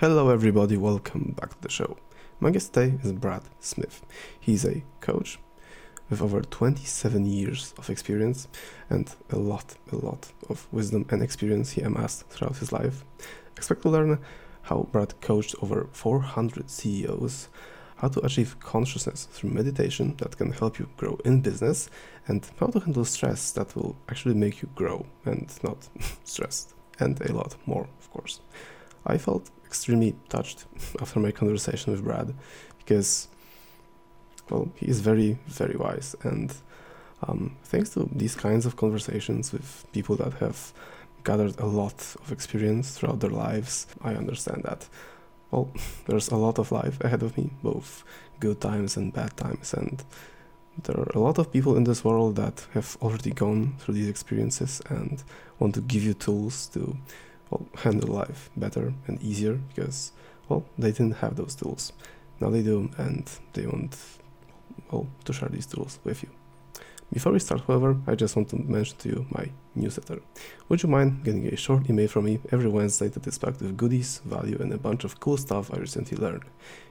Hello, everybody, welcome back to the show. My guest today is Brad Smith. He's a coach with over 27 years of experience and a lot, a lot of wisdom and experience he amassed throughout his life. Expect to learn how Brad coached over 400 CEOs, how to achieve consciousness through meditation that can help you grow in business, and how to handle stress that will actually make you grow and not stressed, and a lot more, of course. I felt extremely touched after my conversation with Brad because, well, he is very, very wise. And um, thanks to these kinds of conversations with people that have gathered a lot of experience throughout their lives, I understand that, well, there's a lot of life ahead of me, both good times and bad times. And there are a lot of people in this world that have already gone through these experiences and want to give you tools to well, handle life better and easier because, well, they didn't have those tools. Now they do, and they want, well, to share these tools with you. Before we start, however, I just want to mention to you my newsletter. Would you mind getting a short email from me every Wednesday that is packed with goodies, value, and a bunch of cool stuff I recently learned?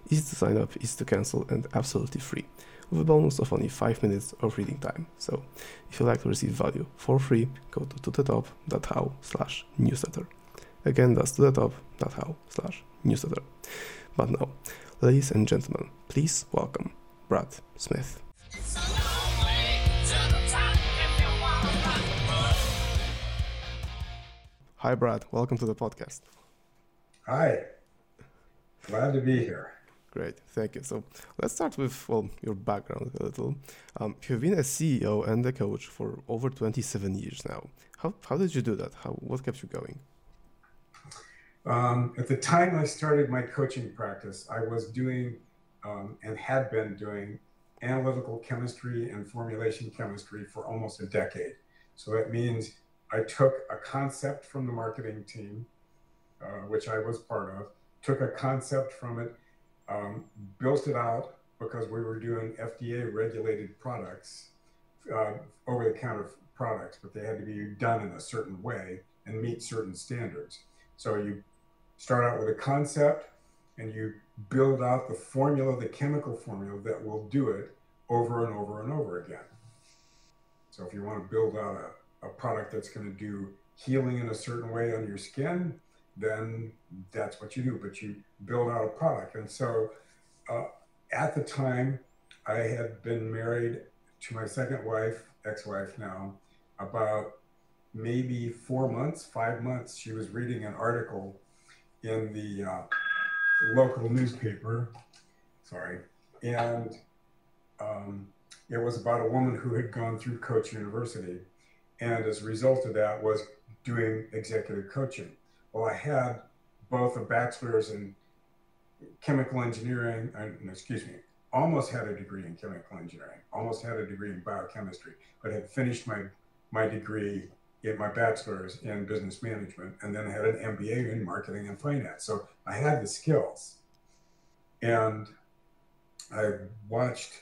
Easy to sign up, easy to cancel, and absolutely free, with a bonus of only 5 minutes of reading time. So, if you'd like to receive value for free, go to tothetop.how slash newsletter. Again, that's to the top, that's how, slash newsletter. But now, ladies and gentlemen, please welcome Brad Smith. Hi, Brad. Welcome to the podcast. Hi. Glad to be here. Great, thank you. So let's start with well your background a little. Um, you've been a CEO and a coach for over 27 years now. How, how did you do that? How what kept you going? Um, at the time I started my coaching practice, I was doing um, and had been doing analytical chemistry and formulation chemistry for almost a decade. So that means I took a concept from the marketing team, uh, which I was part of, took a concept from it, um, built it out because we were doing FDA regulated products, uh, over the counter products, but they had to be done in a certain way and meet certain standards. So you start out with a concept and you build out the formula, the chemical formula that will do it over and over and over again. So if you want to build out a, a product that's going to do healing in a certain way on your skin, then that's what you do. But you build out a product. And so uh, at the time, I had been married to my second wife, ex wife now, about maybe four months, five months. She was reading an article in the uh, local newspaper. Sorry. And um, it was about a woman who had gone through Coach University. And as a result of that, was doing executive coaching. Well, I had both a bachelor's in chemical engineering, and excuse me, almost had a degree in chemical engineering, almost had a degree in biochemistry, but had finished my my degree get my bachelor's in business management and then I had an MBA in marketing and finance. So I had the skills. And I watched,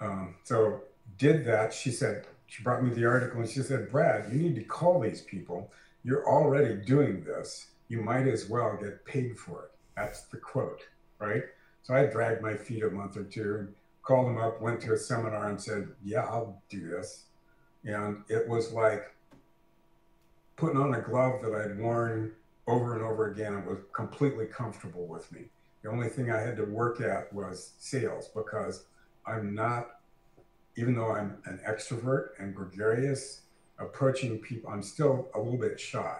um, so did that. She said, she brought me the article and she said, Brad, you need to call these people. You're already doing this. You might as well get paid for it. That's the quote, right? So I dragged my feet a month or two, called them up, went to a seminar and said, Yeah, I'll do this. And it was like, putting on a glove that I'd worn over and over again and was completely comfortable with me. The only thing I had to work at was sales because I'm not, even though I'm an extrovert and gregarious, approaching people, I'm still a little bit shy.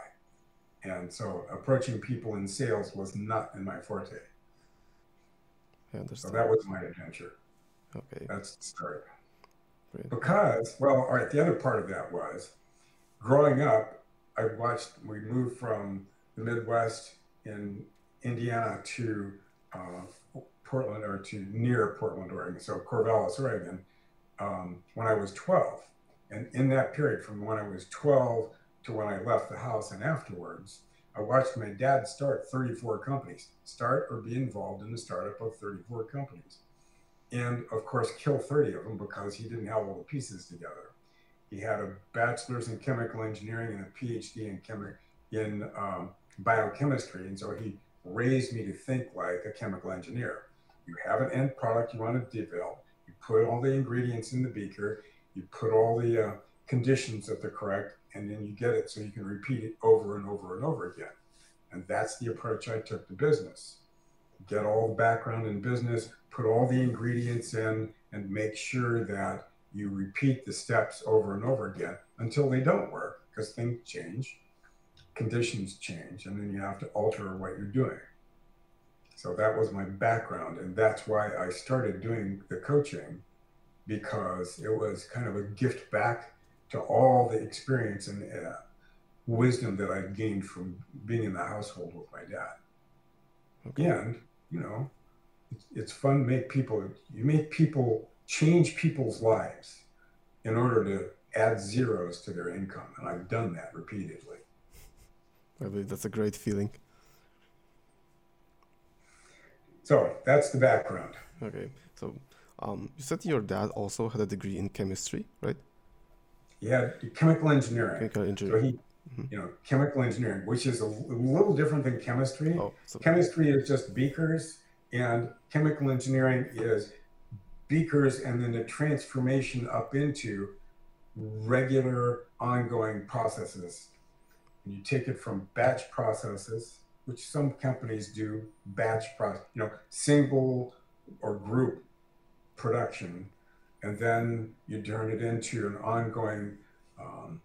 And so approaching people in sales was not in my forte. I understand. So that was my adventure. Okay. That's the start. Great. Because, well, all right, the other part of that was growing up, I watched, we moved from the Midwest in Indiana to uh, Portland or to near Portland, Oregon, so Corvallis, Oregon, um, when I was 12. And in that period, from when I was 12 to when I left the house and afterwards, I watched my dad start 34 companies, start or be involved in the startup of 34 companies. And of course, kill 30 of them because he didn't have all the pieces together. He had a bachelor's in chemical engineering and a PhD in chemi- in um, biochemistry, and so he raised me to think like a chemical engineer. You have an end product you want to develop, you put all the ingredients in the beaker, you put all the uh, conditions that they're correct, and then you get it so you can repeat it over and over and over again. And that's the approach I took to business. Get all the background in business, put all the ingredients in, and make sure that you repeat the steps over and over again until they don't work because things change, conditions change, and then you have to alter what you're doing. So that was my background, and that's why I started doing the coaching because it was kind of a gift back to all the experience and uh, wisdom that I gained from being in the household with my dad. Okay. And you know, it's, it's fun to make people. You make people change people's lives in order to add zeros to their income, and I've done that repeatedly. I believe that's a great feeling. So that's the background. Okay, so um, you said your dad also had a degree in chemistry, right? He had chemical engineering. Chemical engineering. So he, mm-hmm. you know, chemical engineering, which is a, a little different than chemistry. Oh, so. Chemistry is just beakers, and chemical engineering is beakers and then the transformation up into regular ongoing processes. And you take it from batch processes, which some companies do, batch process, you know, single or group production, and then you turn it into an ongoing, um,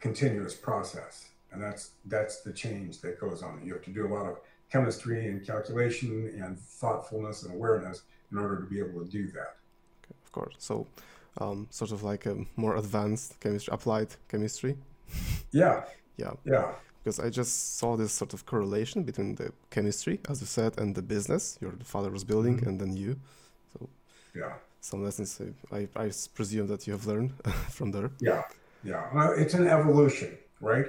continuous process. And that's that's the change that goes on. You have to do a lot of chemistry and calculation and thoughtfulness and awareness in order to be able to do that. Okay, of course. So, um, sort of like a more advanced chemistry, applied chemistry. Yeah. yeah. Yeah. Because I just saw this sort of correlation between the chemistry, as you said, and the business your father was building, mm-hmm. and then you. So, yeah. Some lessons I, I presume that you have learned from there. Yeah. Yeah. Well, it's an evolution, right?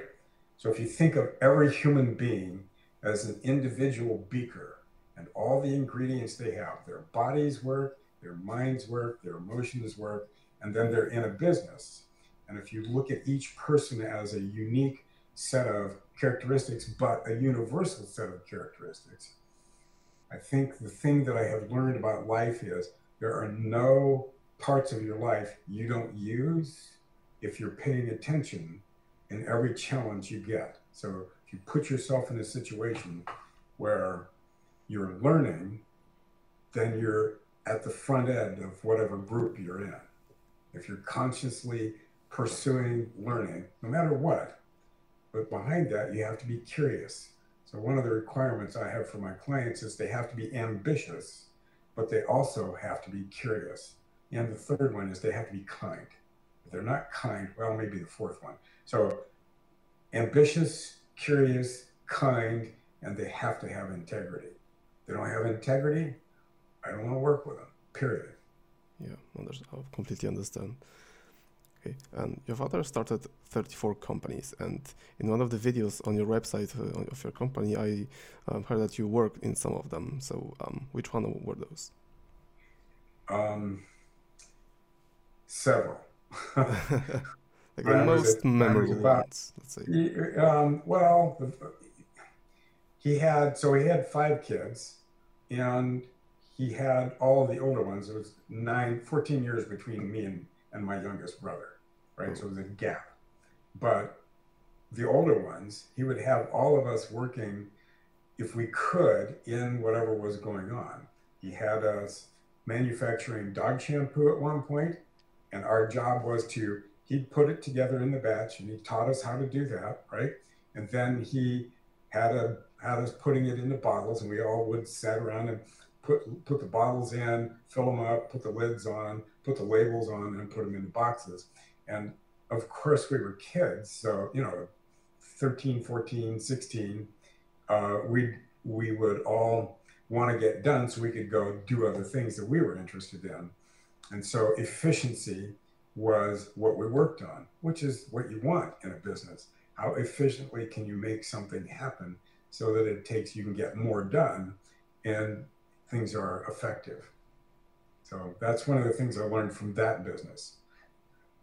So if you think of every human being as an individual beaker, and all the ingredients they have their bodies work, their minds work, their emotions work, and then they're in a business. And if you look at each person as a unique set of characteristics, but a universal set of characteristics, I think the thing that I have learned about life is there are no parts of your life you don't use if you're paying attention in every challenge you get. So if you put yourself in a situation where you're learning, then you're at the front end of whatever group you're in. If you're consciously pursuing learning, no matter what, but behind that, you have to be curious. So, one of the requirements I have for my clients is they have to be ambitious, but they also have to be curious. And the third one is they have to be kind. If they're not kind, well, maybe the fourth one. So, ambitious, curious, kind, and they have to have integrity they don't have integrity, I don't want to work with them. Period. Yeah, I completely understand. Okay, and your father started 34 companies, and in one of the videos on your website uh, of your company, I um, heard that you worked in some of them. So, um, which one were those? Um, several. like the most memorable ones, let's say. Um, well, he had so he had five kids and he had all the older ones. It was nine, 14 years between me and, and my youngest brother, right? So it was a gap. But the older ones, he would have all of us working, if we could, in whatever was going on. He had us manufacturing dog shampoo at one point, and our job was to, he'd put it together in the batch and he taught us how to do that, right? And then he had a had us putting it into bottles, and we all would sat around and put put the bottles in, fill them up, put the lids on, put the labels on, and put them into boxes. And of course, we were kids, so you know, 13, 14, 16, uh, we we would all want to get done so we could go do other things that we were interested in. And so efficiency was what we worked on, which is what you want in a business. How efficiently can you make something happen so that it takes you can get more done and things are effective. So that's one of the things I learned from that business,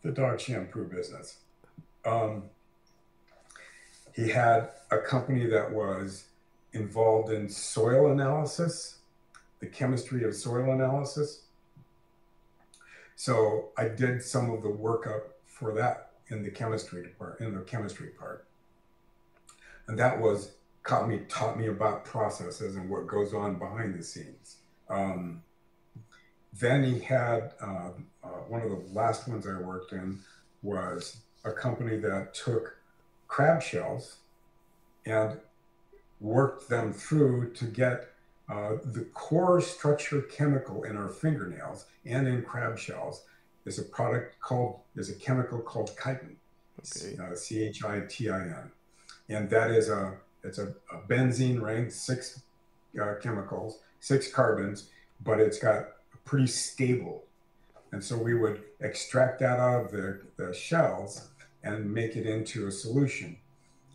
the dog shampoo business. Um, he had a company that was involved in soil analysis, the chemistry of soil analysis. So I did some of the workup for that in the chemistry part, in the chemistry part. And that was taught me taught me about processes and what goes on behind the scenes. Um, then he had uh, uh, one of the last ones I worked in was a company that took crab shells and worked them through to get uh, the core structure chemical in our fingernails and in crab shells is a product called is a chemical called chitin, okay. uh, C H I T I N, and that is a it's a, a benzene ring, six uh, chemicals, six carbons, but it's got pretty stable, and so we would extract that out of the, the shells and make it into a solution,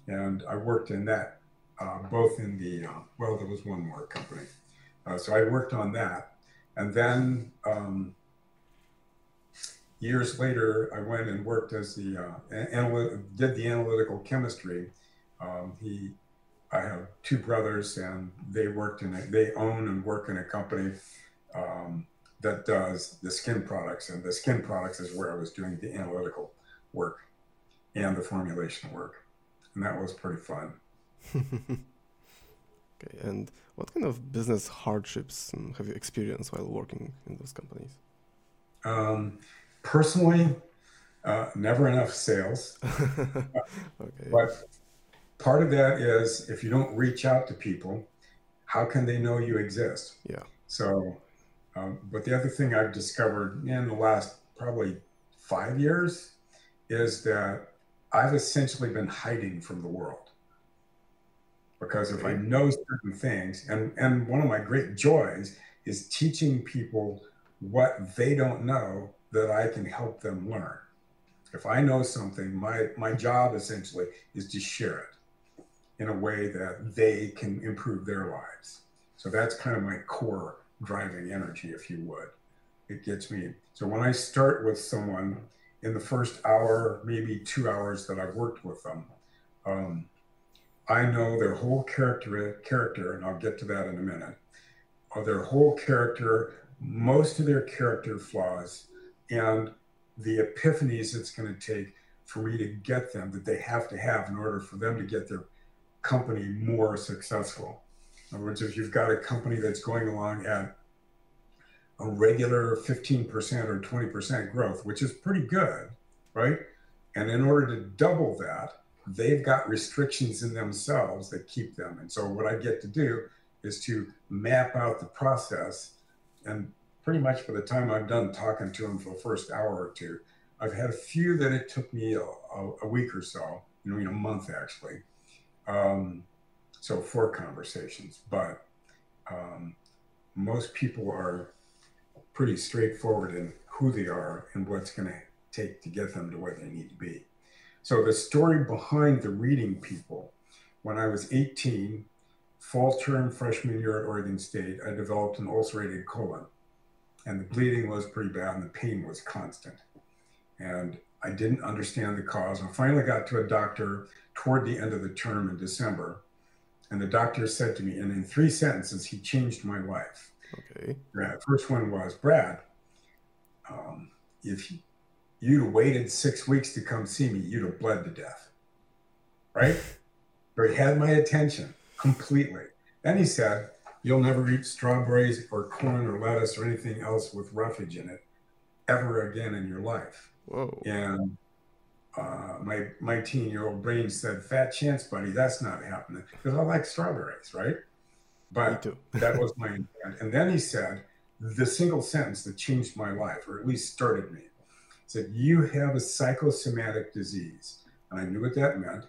and I worked in that uh, both in the, uh, well, there was one more company. Uh, so I worked on that. And then um, years later, I went and worked as the, uh, anal- did the analytical chemistry. Um, he, I have two brothers and they worked in it. They own and work in a company um, that does the skin products. And the skin products is where I was doing the analytical work and the formulation work. And that was pretty fun. okay, and what kind of business hardships um, have you experienced while working in those companies? Um, personally, uh, never enough sales. okay. But part of that is if you don't reach out to people, how can they know you exist? Yeah. So, um, but the other thing I've discovered in the last probably five years is that I've essentially been hiding from the world because if I know certain things, and and one of my great joys is teaching people what they don't know that I can help them learn. If I know something, my my job essentially is to share it in a way that they can improve their lives. So that's kind of my core driving energy, if you would. It gets me. So when I start with someone in the first hour, maybe two hours that I've worked with them, um, I know their whole character, character, and I'll get to that in a minute, or their whole character, most of their character flaws, and the epiphanies it's going to take for me to get them that they have to have in order for them to get their company more successful. In other words, if you've got a company that's going along at a regular 15% or 20% growth, which is pretty good, right? And in order to double that, they've got restrictions in themselves that keep them. And so what I get to do is to map out the process. And pretty much by the time I'm done talking to them for the first hour or two, I've had a few that it took me a, a, a week or so, you know, a month actually. Um, so four conversations, but um, most people are pretty straightforward in who they are and what's going to take to get them to where they need to be. So the story behind the reading people, when I was 18, fall term freshman year at Oregon State, I developed an ulcerated colon. And the bleeding was pretty bad and the pain was constant. And I didn't understand the cause. I finally got to a doctor toward the end of the term in December. And the doctor said to me, and in three sentences, he changed my life. Okay. The first one was Brad, um, if you'd waited six weeks to come see me, you'd have bled to death. Right? But he had my attention completely. Then he said, You'll never eat strawberries or corn or lettuce or anything else with roughage in it ever again in your life. Whoa. And uh, my my teen year old brain said, "Fat chance, buddy, that's not happening." Because I like strawberries, right? But that was my intent. And then he said the single sentence that changed my life, or at least started me said, You have a psychosomatic disease. And I knew what that meant.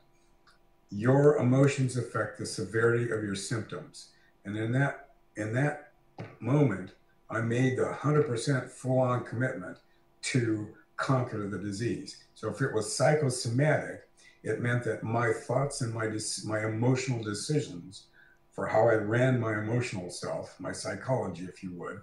Your emotions affect the severity of your symptoms. And in that in that moment, I made the 100% full-on commitment to conquer the disease. So if it was psychosomatic, it meant that my thoughts and my my emotional decisions for how I ran my emotional self, my psychology, if you would,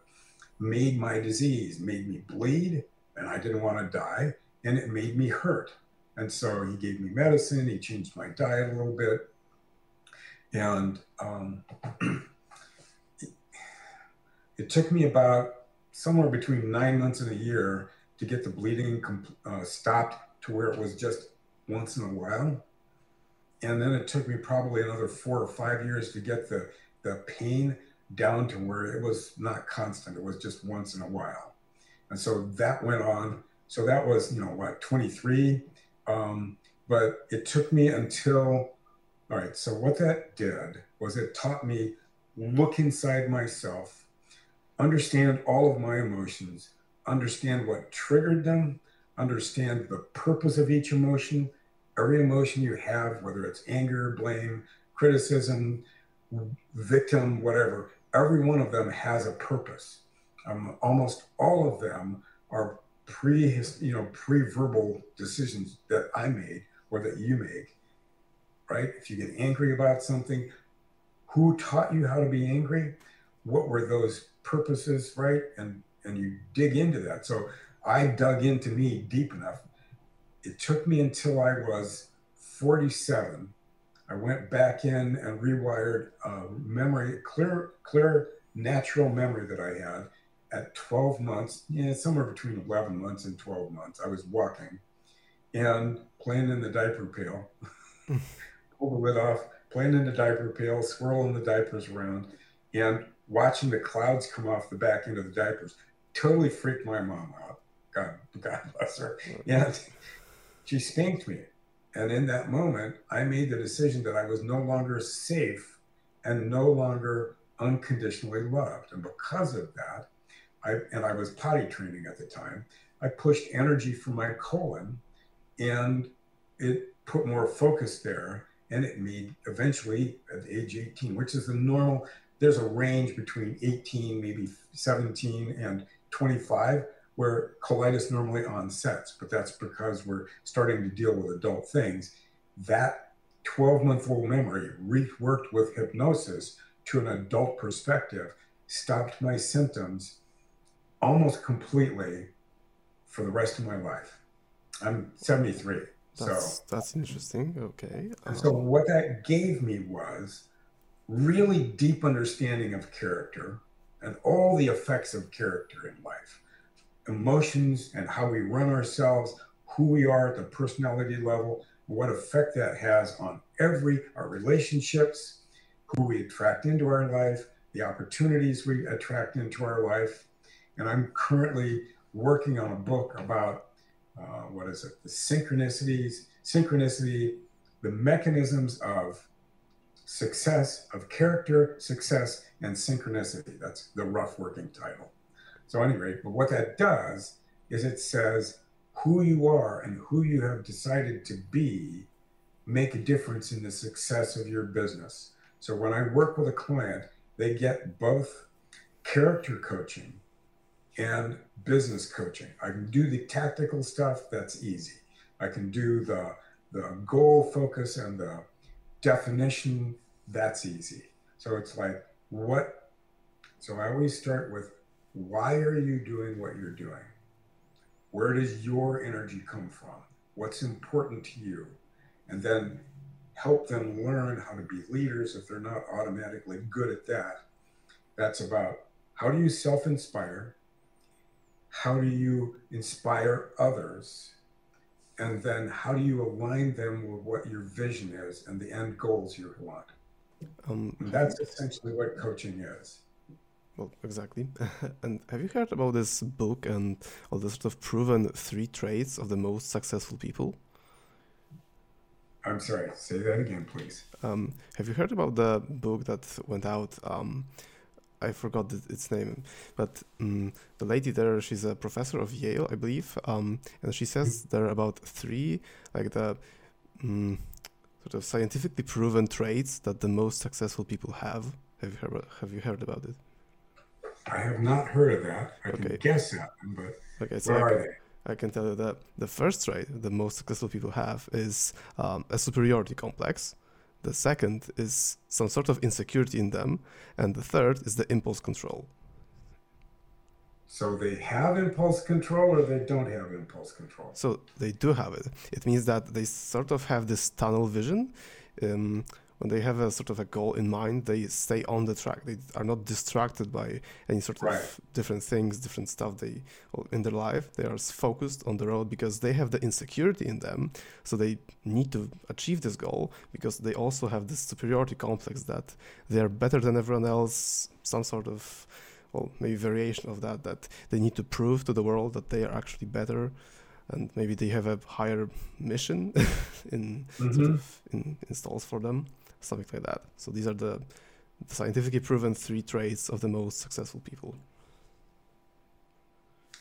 made my disease, made me bleed, and I didn't want to die, and it made me hurt. And so he gave me medicine, he changed my diet a little bit. And um, it, it, took me about somewhere between nine months and a year to get the bleeding uh, stopped to where it was just once in a while. And then it took me probably another four or five years to get the, the pain down to where it was not constant. It was just once in a while. And so that went on. So that was, you know, what, 23. Um, but it took me until, all right, so what that did was it taught me look inside myself, understand all of my emotions, understand what triggered them, understand the purpose of each emotion. Every emotion you have, whether it's anger, blame, criticism, victim, whatever, every one of them has a purpose. Um, almost all of them are pre, you know, pre-verbal decisions that I made or that you make. Right? If you get angry about something, who taught you how to be angry? What were those purposes? Right? And and you dig into that. So I dug into me deep enough. It took me until I was 47 I went back in and rewired uh, memory, clear, clear natural memory that I had at 12 months, yeah, somewhere between 11 months and 12 months. I was walking and playing in the diaper pail, pull the lid off, playing in the diaper pail, swirling the diapers around, and watching the clouds come off the back end of the diapers. Totally freaked my mom out. God, God bless her. Mm. And she spanked me. And in that moment, I made the decision that I was no longer safe and no longer unconditionally loved. And because of that, I, and I was potty training at the time, I pushed energy from my colon and it put more focus there. And it made eventually at age 18, which is the normal, there's a range between 18, maybe 17 and 25 where colitis normally onsets, but that's because we're starting to deal with adult things. That 12 month old memory, reworked with hypnosis to an adult perspective, stopped my symptoms almost completely for the rest of my life. I'm 73. That's, so that's interesting. Okay. Um... So what that gave me was really deep understanding of character and all the effects of character in life emotions and how we run ourselves, who we are at the personality level, what effect that has on every our relationships, who we attract into our life, the opportunities we attract into our life. And I'm currently working on a book about uh, what is it? The synchronicities, synchronicity, the mechanisms of success, of character, success, and synchronicity. That's the rough working title. So, anyway, but what that does is it says who you are and who you have decided to be make a difference in the success of your business. So, when I work with a client, they get both character coaching and business coaching. I can do the tactical stuff, that's easy. I can do the, the goal focus and the definition, that's easy. So it's like, what? So I always start with why are you doing what you're doing? Where does your energy come from? What's important to you? And then help them learn how to be leaders if they're not automatically good at that. That's about how do you self inspire? How do you inspire others? And then how do you align them with what your vision is and the end goals you want? Um, that's essentially what coaching is. Well, exactly. and have you heard about this book and all the sort of proven three traits of the most successful people? I'm sorry, say that again, please. Um, have you heard about the book that went out? Um, I forgot its name, but um, the lady there, she's a professor of Yale, I believe, um, and she says mm-hmm. there are about three, like the um, sort of scientifically proven traits that the most successful people have. Have you heard? Have you heard about it? I have not heard of that. I okay. can guess at them, but okay, so where I are they? I can tell you that the first trait the most successful people have is um, a superiority complex. The second is some sort of insecurity in them, and the third is the impulse control. So they have impulse control, or they don't have impulse control. So they do have it. It means that they sort of have this tunnel vision. Um, when they have a sort of a goal in mind, they stay on the track. They are not distracted by any sort Right. of different things, different stuff they in their life. They are focused on the road because they have the insecurity in them. So they need to achieve this goal because they also have this superiority complex that they are better than everyone else. Some sort of well, maybe variation of that that they need to prove to the world that they are actually better. And maybe they have a higher mission in sort Mhm. of in, installs for them, something like that. So these are the, the scientifically proven three traits of the most successful people.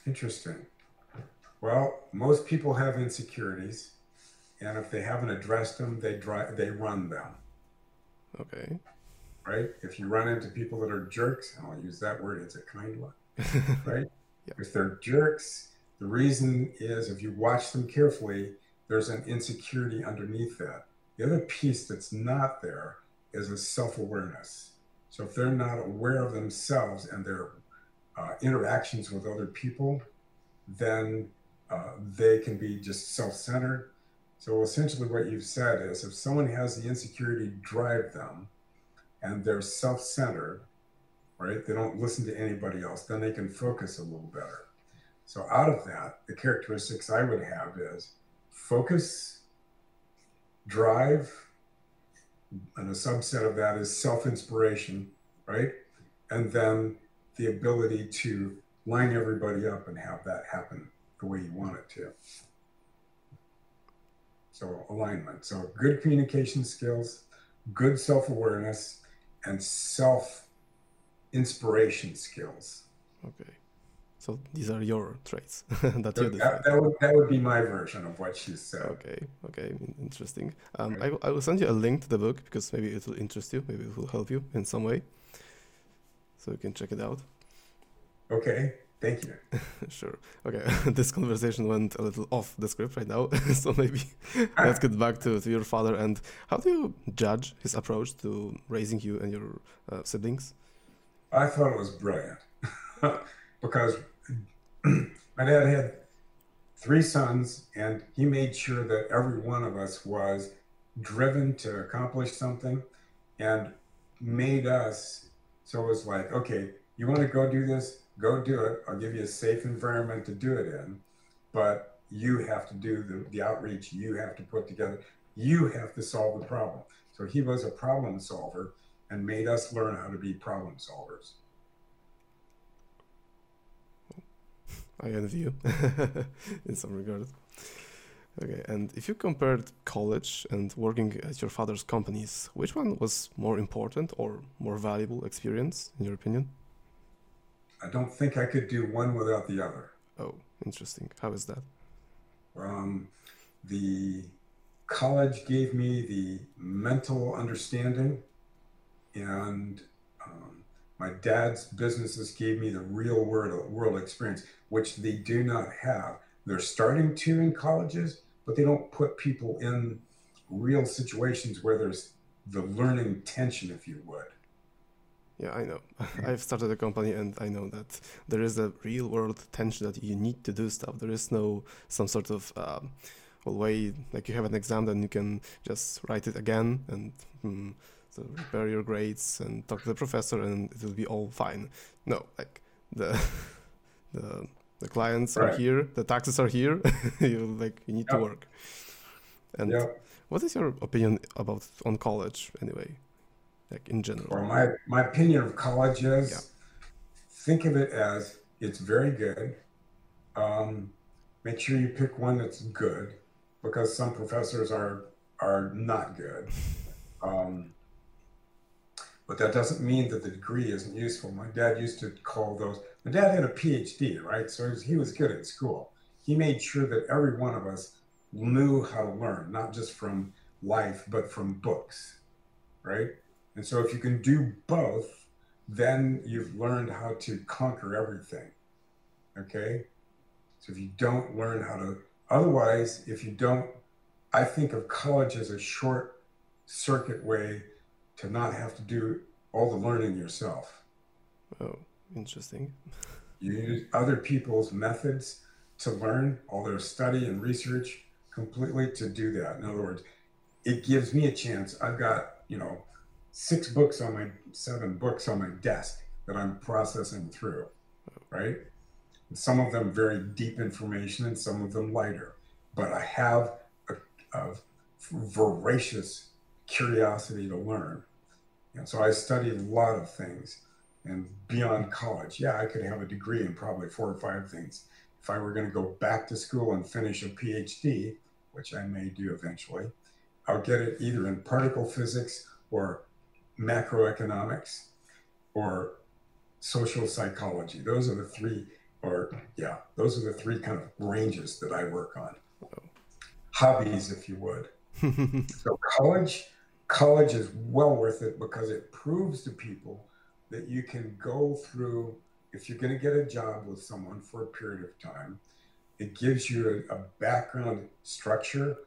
Interesting. Well, most people have insecurities, and if they haven't addressed them, they drive, they run them. Okay. Right? If you run into people that are jerks, and I'll use that word, it's a kind one, right? Yeah. If they're jerks, the reason is if you watch them carefully, there's an insecurity underneath that. The other piece that's not there is a self awareness. So if they're not aware of themselves and their uh, interactions with other people, then uh, they can be just self centered. So essentially, what you've said is if someone has the insecurity drive them and they're self centered, right, they don't listen to anybody else, then they can focus a little better. So, out of that, the characteristics I would have is focus, drive, and a subset of that is self inspiration, right? And then the ability to line everybody up and have that happen the way you want it to. So, alignment. So, good communication skills, good self awareness, and self inspiration skills. Okay. So these are your traits that you That, that, would, that would be my version of what she said. Okay, okay, interesting. Um, I, Right. will- I will send you a link to the book because maybe it will interest you, maybe it will help you in some way. So you can check it out. Okay, thank you. sure. Okay, this conversation went a little off the script right now, so maybe let's get back to, to your father and how do you judge his approach to raising you and your uh, siblings? I thought it was brilliant because my dad had three sons and he made sure that every one of us was driven to accomplish something and made us so it was like okay you want to go do this go do it i'll give you a safe environment to do it in but you have to do the, the outreach you have to put together you have to solve the problem so he was a problem solver and made us learn how to be problem solvers I envy you in some regard. Okay, and if you compared college and working at your father's companies, which one was more important or more valuable experience in your opinion? I don't think I could do one without the other. Oh, interesting. How is that? Um, the college gave me the mental understanding, and um, my dad's businesses gave me the real world, world experience, which they do not have. They're starting to in colleges, but they don't put people in real situations where there's the learning tension, if you would. Yeah, I know. I've started a company and I know that there is a real world tension that you need to do stuff. There is no some sort of um, well way like you have an exam then you can just write it again and mm, so repair your grades and talk to the professor and it will be all fine. No, like the the the clients are here, the taxes are here. you like you need to work. And Yeah. what is your opinion about on college anyway? Like in general. Or my, my opinion of college is Yeah. think of it as it's very good. Um, make sure you pick one that's good because some professors are are not good. Um, but that doesn't mean that the degree isn't useful. My dad used to call those. My dad had a PhD, right? So he was, he was good at school. He made sure that every one of us knew how to learn, not just from life, but from books, right? And so if you can do both, then you've learned how to conquer everything. Okay? So if you don't learn how to, otherwise, if you don't, I think of college as a short circuit way to not have to do all the learning yourself. Oh, interesting. You use other people's methods to learn, all their study and research completely to do that. In other words, it gives me a chance. I've got you know, six books on my seven books on my desk that I'm processing through, right? And some of them very deep information and some of them lighter. But I have a, a voracious curiosity to learn. And so I studied a lot of things. And beyond college, yeah, I could have a degree in probably four or five things. If I were going to go back to school and finish a PhD, which I may do eventually, I'll get it either in particle physics or macroeconomics or social psychology. Those are the three, or yeah, those are the three kind of ranges that I work on. Hobbies, if you would. so college, college is well worth it because it proves to people that you can go through. If you're going to get a job with someone for a period of time, it gives you a, a background structure,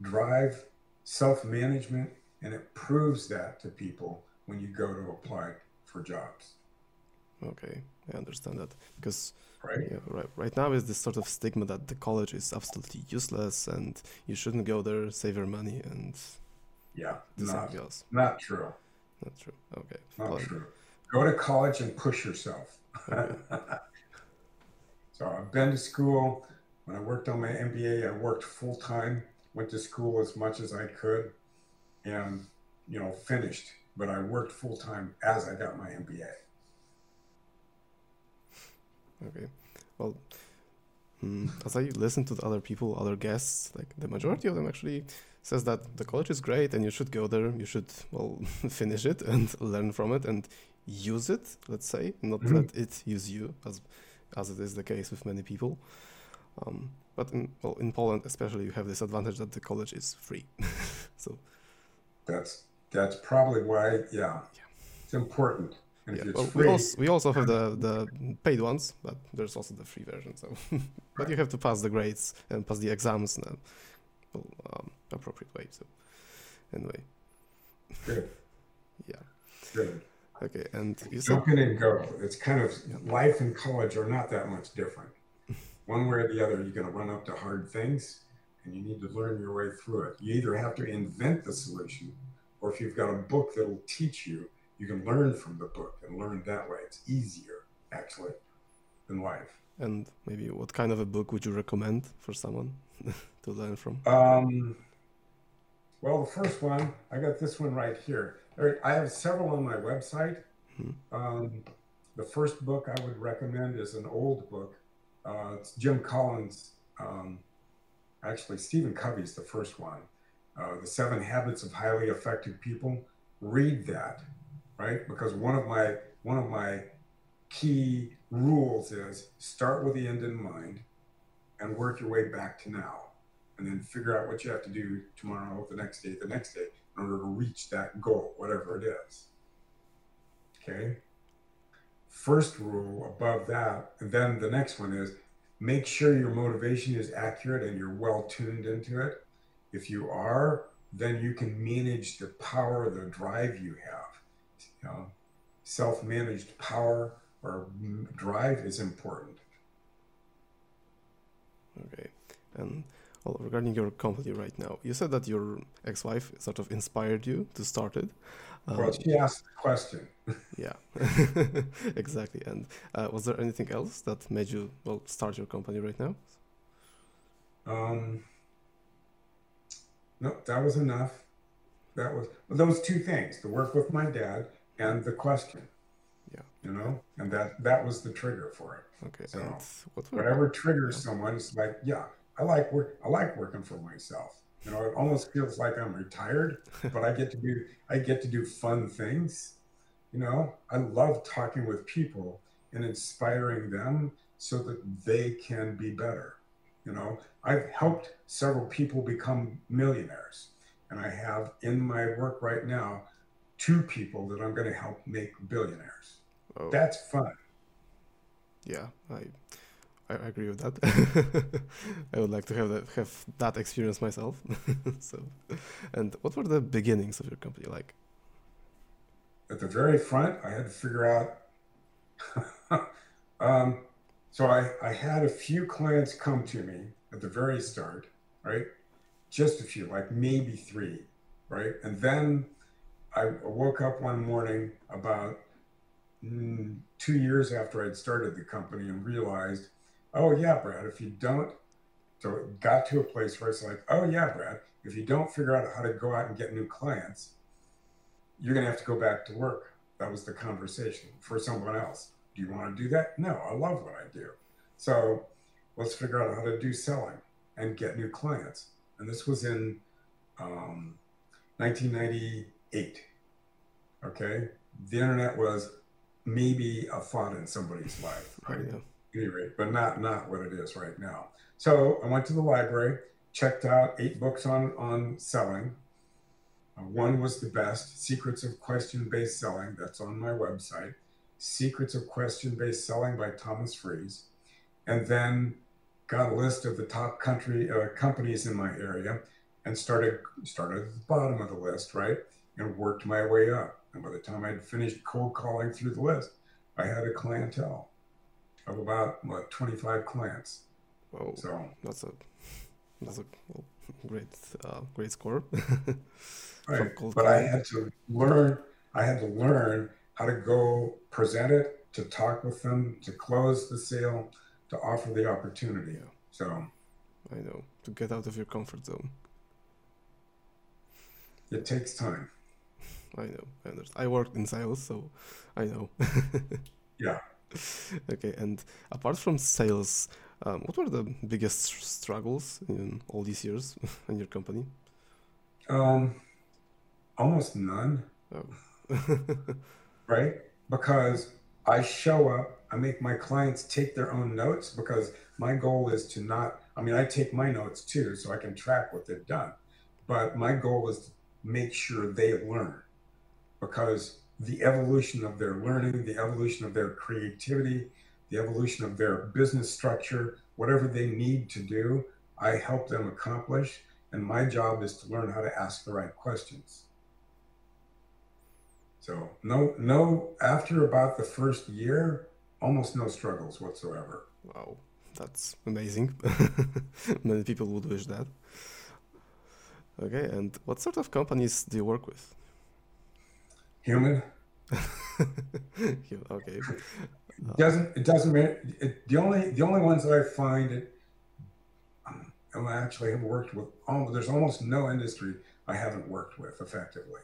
drive, self management, and it proves that to people when you go to apply for jobs. Okay, I understand that because right, yeah, right, right now is this sort of stigma that the college is absolutely useless and you shouldn't go there, save your money, and yeah, not, goes. not true. Not true. Okay. Not true. Go to college and push yourself. Okay. so I've been to school. When I worked on my MBA, I worked full time. Went to school as much as I could, and you know finished. But I worked full time as I got my MBA. Okay. Well, mm, as I listen to the other people, other guests, like the majority of them actually says that the college is great and you should go there. You should well finish it and learn from it and use it. Let's say, not Mhm. let it use you, as as it is the case with many people. Um, but in well, in Poland especially, you have this advantage that the college is free. so That's that's probably why. Yeah, it's important. And yeah, if well, it's we free, also we also have the the paid ones, but there's also the free version. So, but you have to pass the grades and pass the exams in a well, um, appropriate way. So, anyway, good, yeah, good. okay. And you said and go. It's kind of Yeah. life and college are not that much different. One way or the other, you're going to run up to hard things and you need to learn your way through it. You either have to invent the solution, or if you've got a book that'll teach you, you can learn from the book and learn that way. It's easier, actually, than life. and maybe what kind of a book would you recommend for someone to learn from? Um, well, the first one, I got this one right here. I have several on my website. Mhm. Um, the first book I would recommend is an old book. Uh, it's Jim Collins. Um, actually, Stephen Covey's the first one. Uh, the Seven Habits of Highly Effective People. Read that, right? Because one of my one of my key rules is start with the end in mind and work your way back to now and then figure out what you have to do tomorrow, the next day, the next day, in order to reach that goal, whatever it is. Okay. First rule above that, and then the next one is make sure your motivation is accurate and you're well tuned into it. If you are, then you can manage the power, the drive you have. You know, self-managed power or drive is important. Okay, and well, regarding your company right now, you said that your ex-wife sort of inspired you to start it. Um, Well, she asked the question. yeah, exactly. And uh, was there anything else that made you well start your company right now? Um, no, that was enough. That was those two things: the work with my dad and the question. Yeah. You know, and that that was the trigger for it. Okay, So, and what Whatever triggers someone, it's like, yeah, I like work. I like working for myself. You know, it almost feels like I'm retired, but I get to do I get to do fun things. You know, I love talking with people and inspiring them so that they can be better. You know, I've helped several people become millionaires, and I have in my work right now two people that I'm going to help make billionaires. Oh, That's fun. yeah, I I agree with that. I would like to have that have that experience myself. so, and what were the beginnings of your company like? at the very front, I had to figure out. um, so I, I had a few clients come to me at the very start, right? Just a few, like maybe three right? And then I woke up one morning about mm, two years after I'd started the company and realized, oh yeah, Brad, if you don't, so it got to a place where it's like, oh yeah, Brad, if you don't figure out how to go out and get new clients, you're gonna have to go back to work. That was the conversation for someone else. Do you want to do that? No, I love what I do. So let's figure out how to do selling and get new clients. And this was in um, 1998. Okay. The internet was maybe a thought in somebody's life, right? Yeah. Any rate, but not not what it is right now. So I went to the library, checked out eight books on on selling. Uh, one was the best, Secrets of Question-Based Selling. That's on my website. Secrets of Question-Based Selling by Thomas Freese. And then got a list of the top country uh, companies in my area and started started at the bottom of the list, right? And worked my way up. And by the time I'd finished cold calling through the list, I had a clientele of about what 25 clients. Oh, so that's a that's a great uh, great score. right. But I had to learn. I had to learn how to go present it, to talk with them, to close the sale, to offer the opportunity. Yeah. So I know to get out of your comfort zone. It takes time. I know. I understand. I worked in sales, so I know. yeah. Okay, and apart from sales, um, what were the biggest struggles in all these years in your company? Um, almost none. Oh. right? Because I show up, I make my clients take their own notes because my goal is to not, I mean, I take my notes too, so I can track what they've done. But my goal is to make sure they learn because the evolution of their learning, the evolution of their creativity, the evolution of their business structure, whatever they need to do, I help them accomplish. And my job is to learn how to ask the right questions. So no, no, after about the first year, almost no struggles whatsoever. Wow, that's amazing. Many people would wish that. Okay, and what sort of companies do you work with? Human. okay. It doesn't it doesn't it, the only the only ones that I find it um, I actually have worked with almost, there's almost no industry I haven't worked with effectively.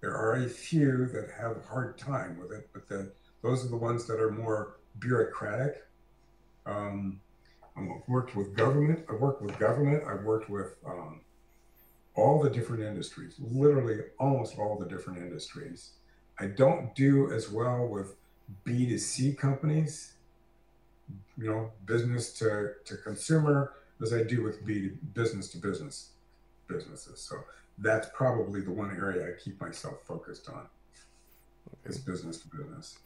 There are a few that have a hard time with it, but the, those are the ones that are more bureaucratic. Um, I've worked with government. I've worked with government. I've worked with um, all the different industries, literally almost all the different industries. I don't do as well with B2C companies, you know, business to, to consumer, as I do with B business to business businesses. So that's probably the one area I keep myself focused on. Okay. Is business to business.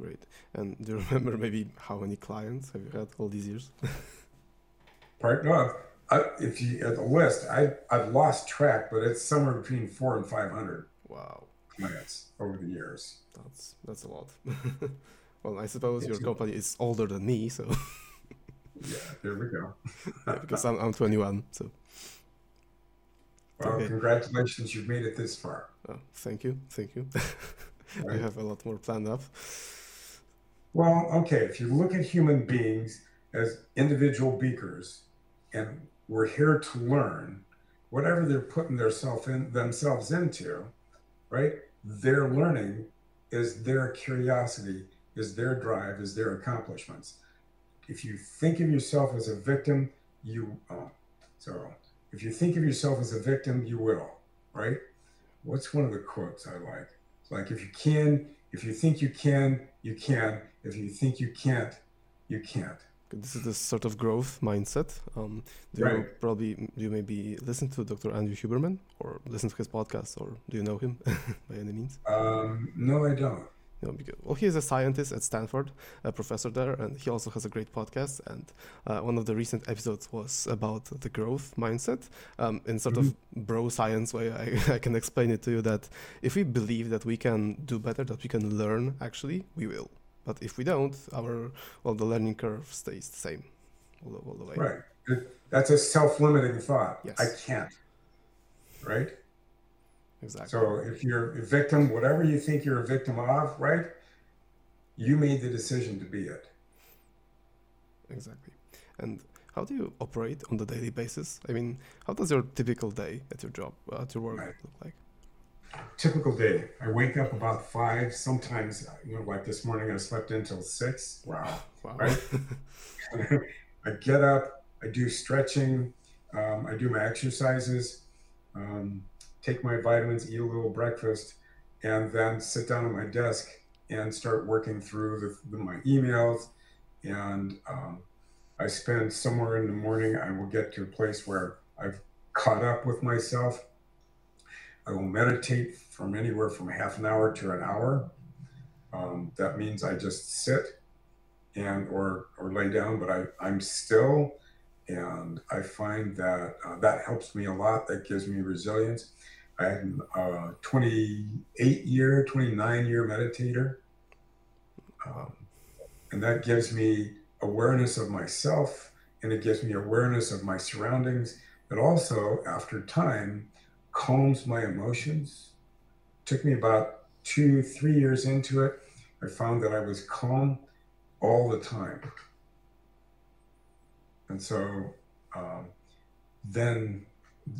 Great. And do you remember maybe how many clients have you had all these years? Part no, I, if you at the list, I I've lost track, but it's somewhere between four and five hundred. Wow. Clients over the years. That's that's a lot. well, I suppose it's your company is older than me, so. yeah, there we go. yeah, because I'm I'm 21, so. Well, okay. congratulations! You've made it this far. Oh, thank you, thank you. Right. I have a lot more planned up. Well, okay. If you look at human beings as individual beakers, and we're here to learn whatever they're putting themselves in themselves into, right? Their learning is their curiosity, is their drive, is their accomplishments. If you think of yourself as a victim, you oh, so if you think of yourself as a victim, you will, right? What's one of the quotes I like? It's like if you can, if you think you can, you can. If you think you can't, you can't this is the sort of growth mindset. Um, do right. you probably do you maybe listen to Dr. Andrew Huberman or listen to his podcast or do you know him by any means? Um, no, I don't. No, because well, he is a scientist at Stanford, a professor there, and he also has a great podcast. And uh, one of the recent episodes was about the growth mindset. Um, in sort mm-hmm. of bro science way, I, I can explain it to you that if we believe that we can do better, that we can learn, actually, we will. But if we don't, our well, the learning curve stays the same all the, all the way. Right. That's a self-limiting thought. Yes. I can't. Right. exactly. So if you're a victim, whatever you think you're a victim of, right? You made the decision to be it. Exactly. And how do you operate on the daily basis? I mean, how does your typical day at your job, at your work Right. look like? Typical day. I wake up about five. Sometimes, you know, like this morning, I slept until six. Wow. Wow. Right? I get up, I do stretching, um, I do my exercises, um, take my vitamins, eat a little breakfast, and then sit down at my desk and start working through the, the, my emails. And um, I spend somewhere in the morning, I will get to a place where I've caught up with myself. I will meditate from anywhere from half an hour to an hour. Um, that means I just sit and or or lay down, but I I'm still, and I find that uh, that helps me a lot. That gives me resilience. I'm a 28 year, 29 year meditator, um, and that gives me awareness of myself, and it gives me awareness of my surroundings. But also, after time, calms my emotions. Took me about two, three years into it. I found that I was calm all the time. And so um, then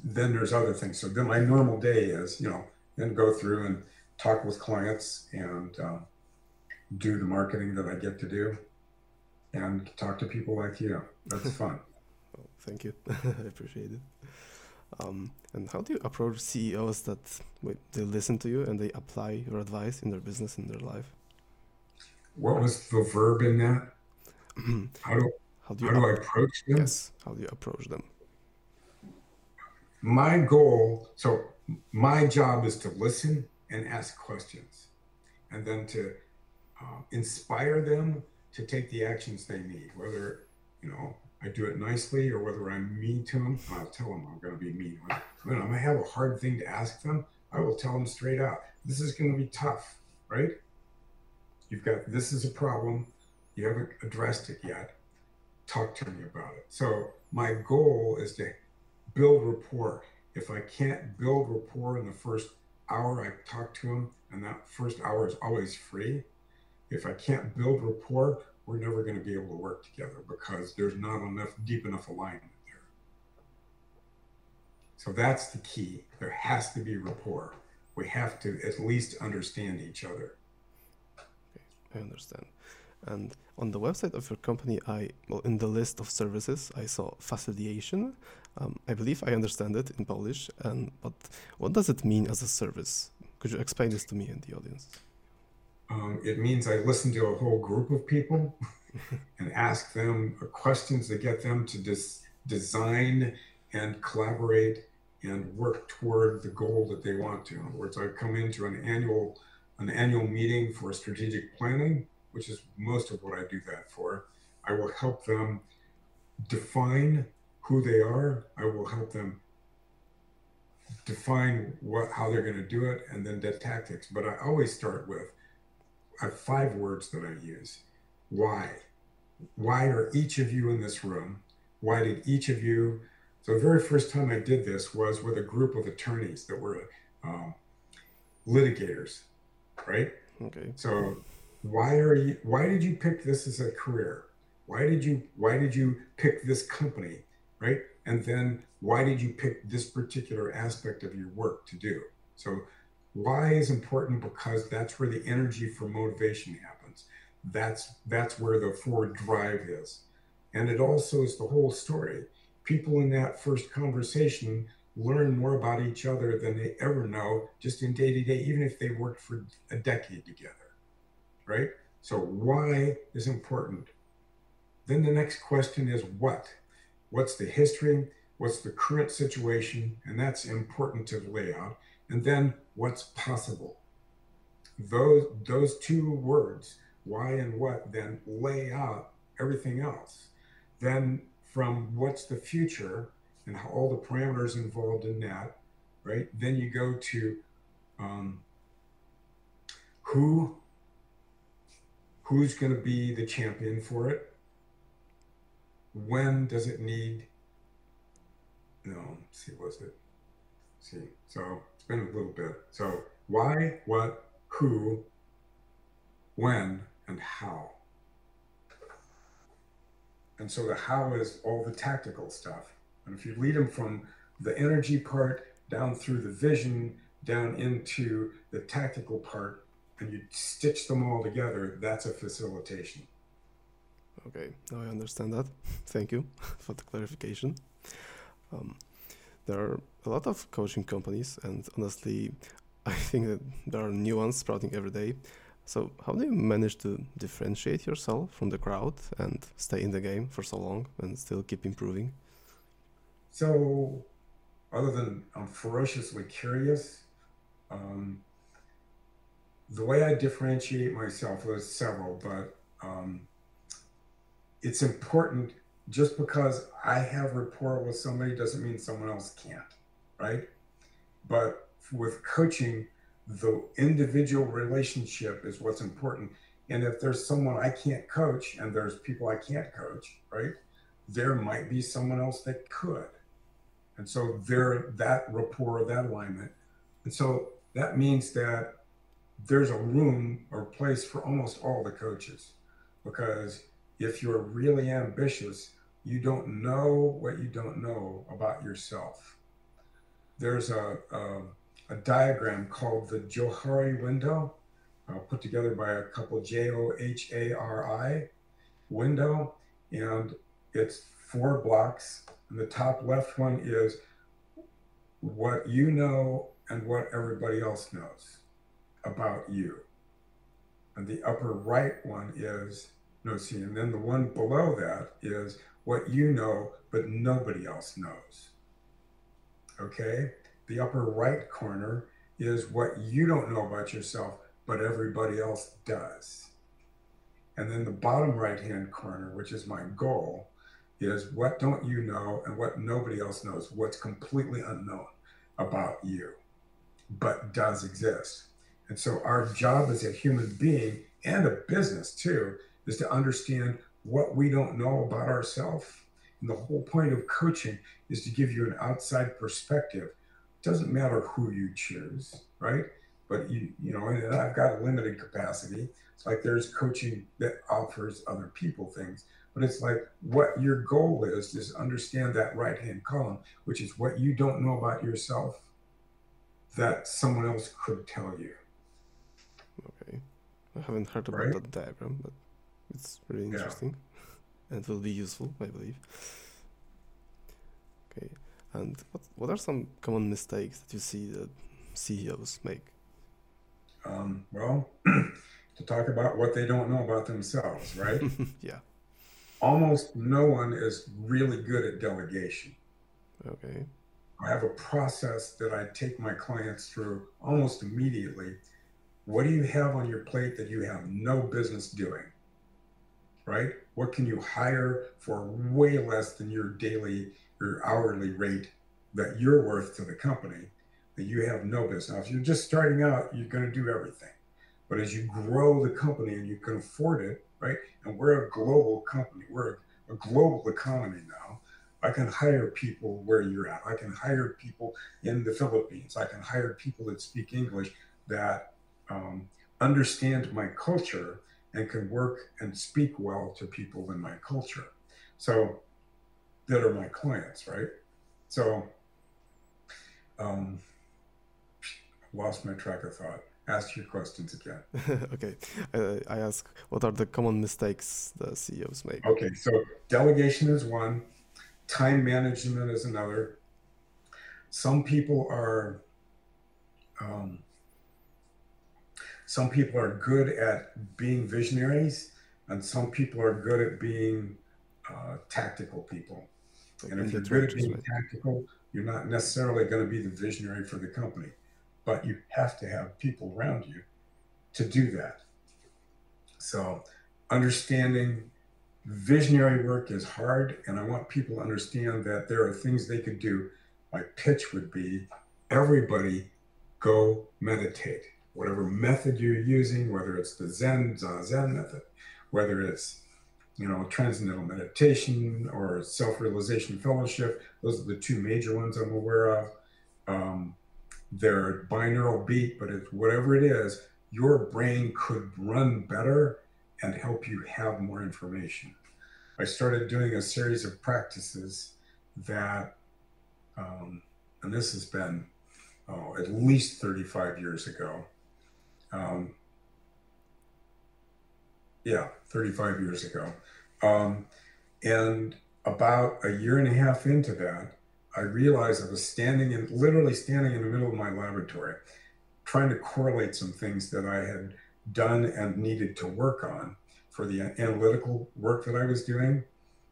then there's other things. So then my normal day is, you know, then go through and talk with clients and uh, do the marketing that I get to do and talk to people like you. That's fun. Well, thank you. I appreciate it. Um, and how do you approach CEOs that wait, they listen to you and they apply your advice in their business, in their life? What was the verb in that? How do, How do how you do I approach them? yes? How do you approach them? My goal, so my job is to listen and ask questions and then to uh, inspire them to take the actions they need, whether, you know, I do it nicely or whether I'm mean to them. I'll tell them I'm going to be mean. When I have a hard thing to ask them, I will tell them straight out. This is going to be tough, right? You've got this is a problem. You haven't addressed it yet. Talk to me about it. So my goal is to build rapport. If I can't build rapport in the first hour I talk to them, and that first hour is always free, if I can't build rapport, we're never going to be able to work together because there's not enough deep enough alignment there. So that's the key. There has to be rapport. We have to at least understand each other. I understand. And on the website of your company, I well, in the list of services, I saw facilitation. Um, I believe I understand it in Polish. And but what does it mean as a service? Could you explain this to me and the audience? Um, it means I listen to a whole group of people and ask them questions that get them to dis- design and collaborate and work toward the goal that they want to. In other words, I come into an annual an annual meeting for strategic planning, which is most of what I do that for. I will help them define who they are. I will help them define what how they're going to do it and then the tactics. But I always start with five words that I use. Why? Why are each of you in this room? Why did each of you? So the very first time I did this was with a group of attorneys that were um, litigators, right? Okay. So why are you? Why did you pick this as a career? Why did you? Why did you pick this company, right? And then why did you pick this particular aspect of your work to do? So why is important? Because that's where the energy for motivation happens. That's that's where the forward drive is. And it also is the whole story. People in that first conversation learn more about each other than they ever know just in day to day even if they worked for a decade together right? So why is important? Then the next question is what? What's the history? What's the current situation? And that's important to lay out and then what's possible? Those those two words why and what then lay out everything else. Then from what's the future and all the parameters involved in that right? Then you go to um, who who's going to be the champion for it? When does it need no see was it? See, so been a little bit. So why, what, who, when, and how. And so the how is all the tactical stuff. And if you lead them from the energy part down through the vision, down into the tactical part, and you stitch them all together, that's a facilitation. Okay, now I understand that. Thank you for the clarification. Um, there are a lot of coaching companies, and honestly, I think that there are new ones sprouting every day. So, how do you manage to differentiate yourself from the crowd and stay in the game for so long and still keep improving? So, other than I'm ferociously curious, um, the way I differentiate myself, there's several, but um, it's important just because I have rapport with somebody doesn't mean someone else can't, right? But with coaching, the individual relationship is what's important. And if there's someone I can't coach and there's people I can't coach, right? There might be someone else that could. And so there that rapport, that alignment. And so that means that there's a room or place for almost all the coaches. Because if you're really ambitious, you don't know what you don't know about yourself. There's a, a, a diagram called the Johari window, uh, put together by a couple J O H A R I window, and it's four blocks. And the top left one is what you know and what everybody else knows about you. And the upper right one is no see, and then the one below that is what you know, but nobody else knows. Okay? The upper right corner is what you don't know about yourself, but everybody else does. And then the bottom right hand corner, which is my goal, is what don't you know and what nobody else knows, what's completely unknown about you, but does exist. And so our job as a human being and a business too is to understand what we don't know about ourselves. And the whole point of coaching is to give you an outside perspective. It doesn't matter who you choose, right? But you, you know, and I've got a limited capacity. It's like there's coaching that offers other people things. But it's like what your goal is is understand that right hand column, which is what you don't know about yourself that someone else could tell you. Okay. I haven't heard about right? that diagram, but it's really interesting yeah. And will be useful, I believe. Okay, and what what are some common mistakes that you see that CEOs make? Um, well, to talk about what they don't know about themselves, right? yeah. Almost no one is really good at delegation. Okay. I have a process that I take my clients through almost immediately. What do you have on your plate that you have no business doing? right? What can you hire for way less than your daily or hourly rate that you're worth to the company that you have no business? Now, if you're just starting out, you're going to do everything. But as you grow the company and you can afford it, right? And we're a global company, we're a global economy now. I can hire people where you're at. I can hire people in the Philippines. I can hire people that speak English that um, understand my culture and can work and speak well to people in my culture. So that are my clients, right? So um lost my track of thought. Ask your questions again. okay. Uh, I ask what are the common mistakes the CEOs make? Okay, so delegation is one, time management is another. Some people are um, some people are good at being visionaries, and some people are good at being uh, tactical people. And if you're good at being tactical, you're not necessarily going to be the visionary for the company, but you have to have people around you to do that. So, understanding visionary work is hard, and I want people to understand that there are things they could do. My pitch would be everybody go meditate whatever method you're using, whether it's the Zen Zazen method, whether it's you know transcendental meditation or self-realization fellowship. Those are the two major ones I'm aware of. um, their binaural beat, but it's whatever it is, your brain could run better and help you have more information. I started doing a series of practices that, um, and this has been oh, at least 35 years ago. Um, yeah, 35 years ago. Um, and about a year and a half into that, I realized I was standing in, literally standing in the middle of my laboratory, trying to correlate some things that I had done and needed to work on for the analytical work that I was doing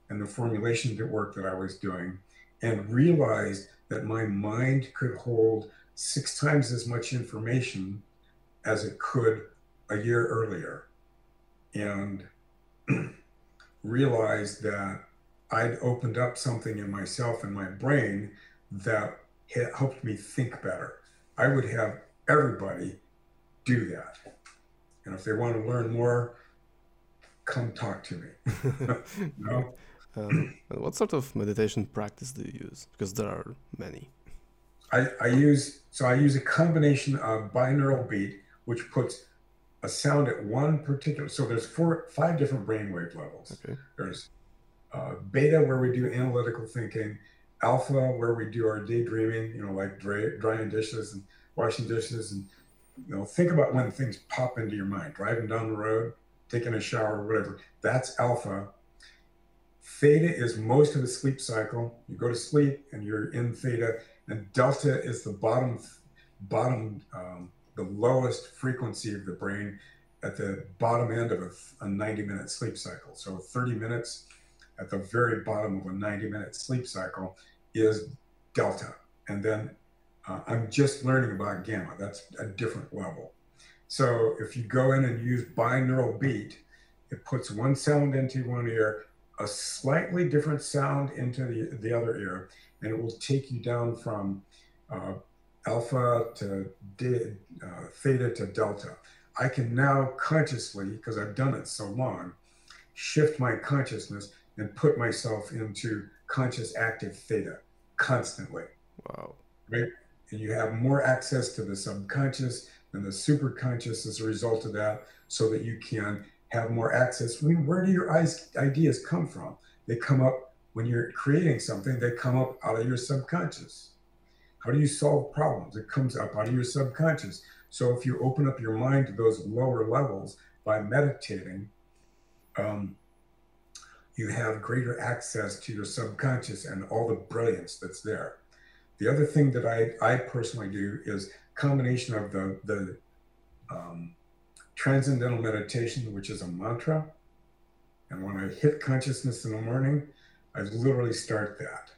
and the formulation work that I was doing, and realized that my mind could hold six times as much information as it could a year earlier. And realized that I'd opened up something in myself and my brain that helped me think better. I would have everybody do that. And if they want to learn more, come talk to me. know? um, what sort of meditation practice do you use? Because there are many. I, I use so I use a combination of binaural beat, which puts a sound at one particular. So there's four, five different brainwave levels. Okay. There's uh, beta where we do analytical thinking, alpha where we do our daydreaming. You know, like dry, drying dishes and washing dishes, and you know, think about when things pop into your mind. Driving down the road, taking a shower, whatever. That's alpha. Theta is most of the sleep cycle. You go to sleep and you're in theta and delta is the bottom bottom um, the lowest frequency of the brain at the bottom end of a, a 90 minute sleep cycle. So 30 minutes at the very bottom of a 90 minute sleep cycle is delta. And then uh, i'm just learning about gamma. That's a different level. So if you go in and use binaural beat it puts one sound into one ear a slightly different sound into the, the other ear and it will take you down from uh, alpha to de, uh, theta to delta. I can now consciously, because I've done it so long, shift my consciousness and put myself into conscious active theta constantly. Wow. Right? And you have more access to the subconscious and the superconscious as a result of that, so that you can have more access. I mean, where do your ideas come from? They come up when you're creating something, they come up out of your subconscious. How do you solve problems? It comes up out of your subconscious. So if you open up your mind to those lower levels by meditating, um, you have greater access to your subconscious and all the brilliance that's there. The other thing that I, I personally do is combination of the, the um, transcendental meditation, which is a mantra. And when I hit consciousness in the morning, I literally start that.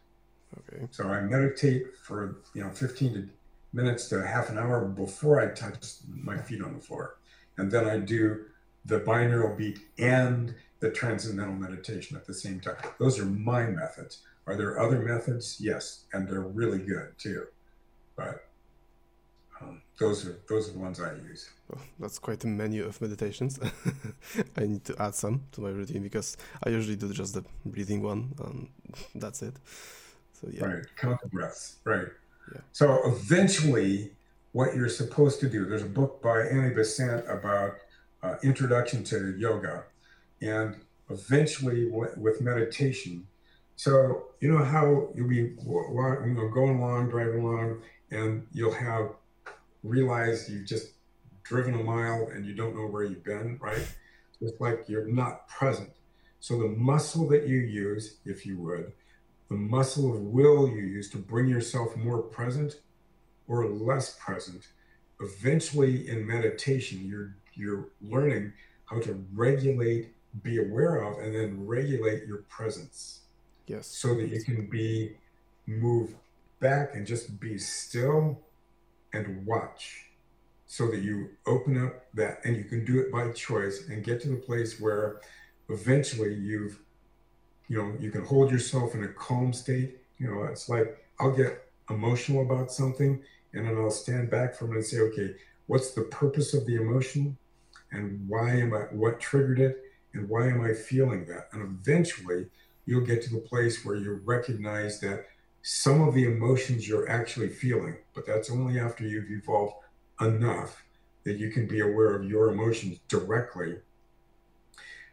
Okay. So I meditate for you know 15 to minutes to half an hour before I touch my feet on the floor, and then I do the binaural beat and the transcendental meditation at the same time. Those are my methods. Are there other methods? Yes, and they're really good too. But um, those are those are the ones I use. Well, that's quite a menu of meditations. I need to add some to my routine because I usually do just the breathing one, and that's it. So yeah. Right, count the breaths. Right. Yeah. So eventually, what you're supposed to do. There's a book by Annie Besant about uh, introduction to yoga, and eventually with meditation. So you know how you'll be you know going along, driving along, and you'll have realized you've just driven a mile and you don't know where you've been, right? It's like you're not present. So the muscle that you use, if you would, the muscle of will you use to bring yourself more present or less present, eventually in meditation, you're you're learning how to regulate, be aware of, and then regulate your presence. Yes. So that you can be move back and just be still and watch so that you open up that and you can do it by choice and get to the place where eventually you've you know you can hold yourself in a calm state. You know it's like i'll get emotional about something and then i'll stand back from it and say okay what's the purpose of the emotion? And why am i what triggered it? And why am i feeling that? And eventually you'll get to the place where you recognize that some of the emotions you're actually feeling, but that's only after you've evolved enough that you can be aware of your emotions directly.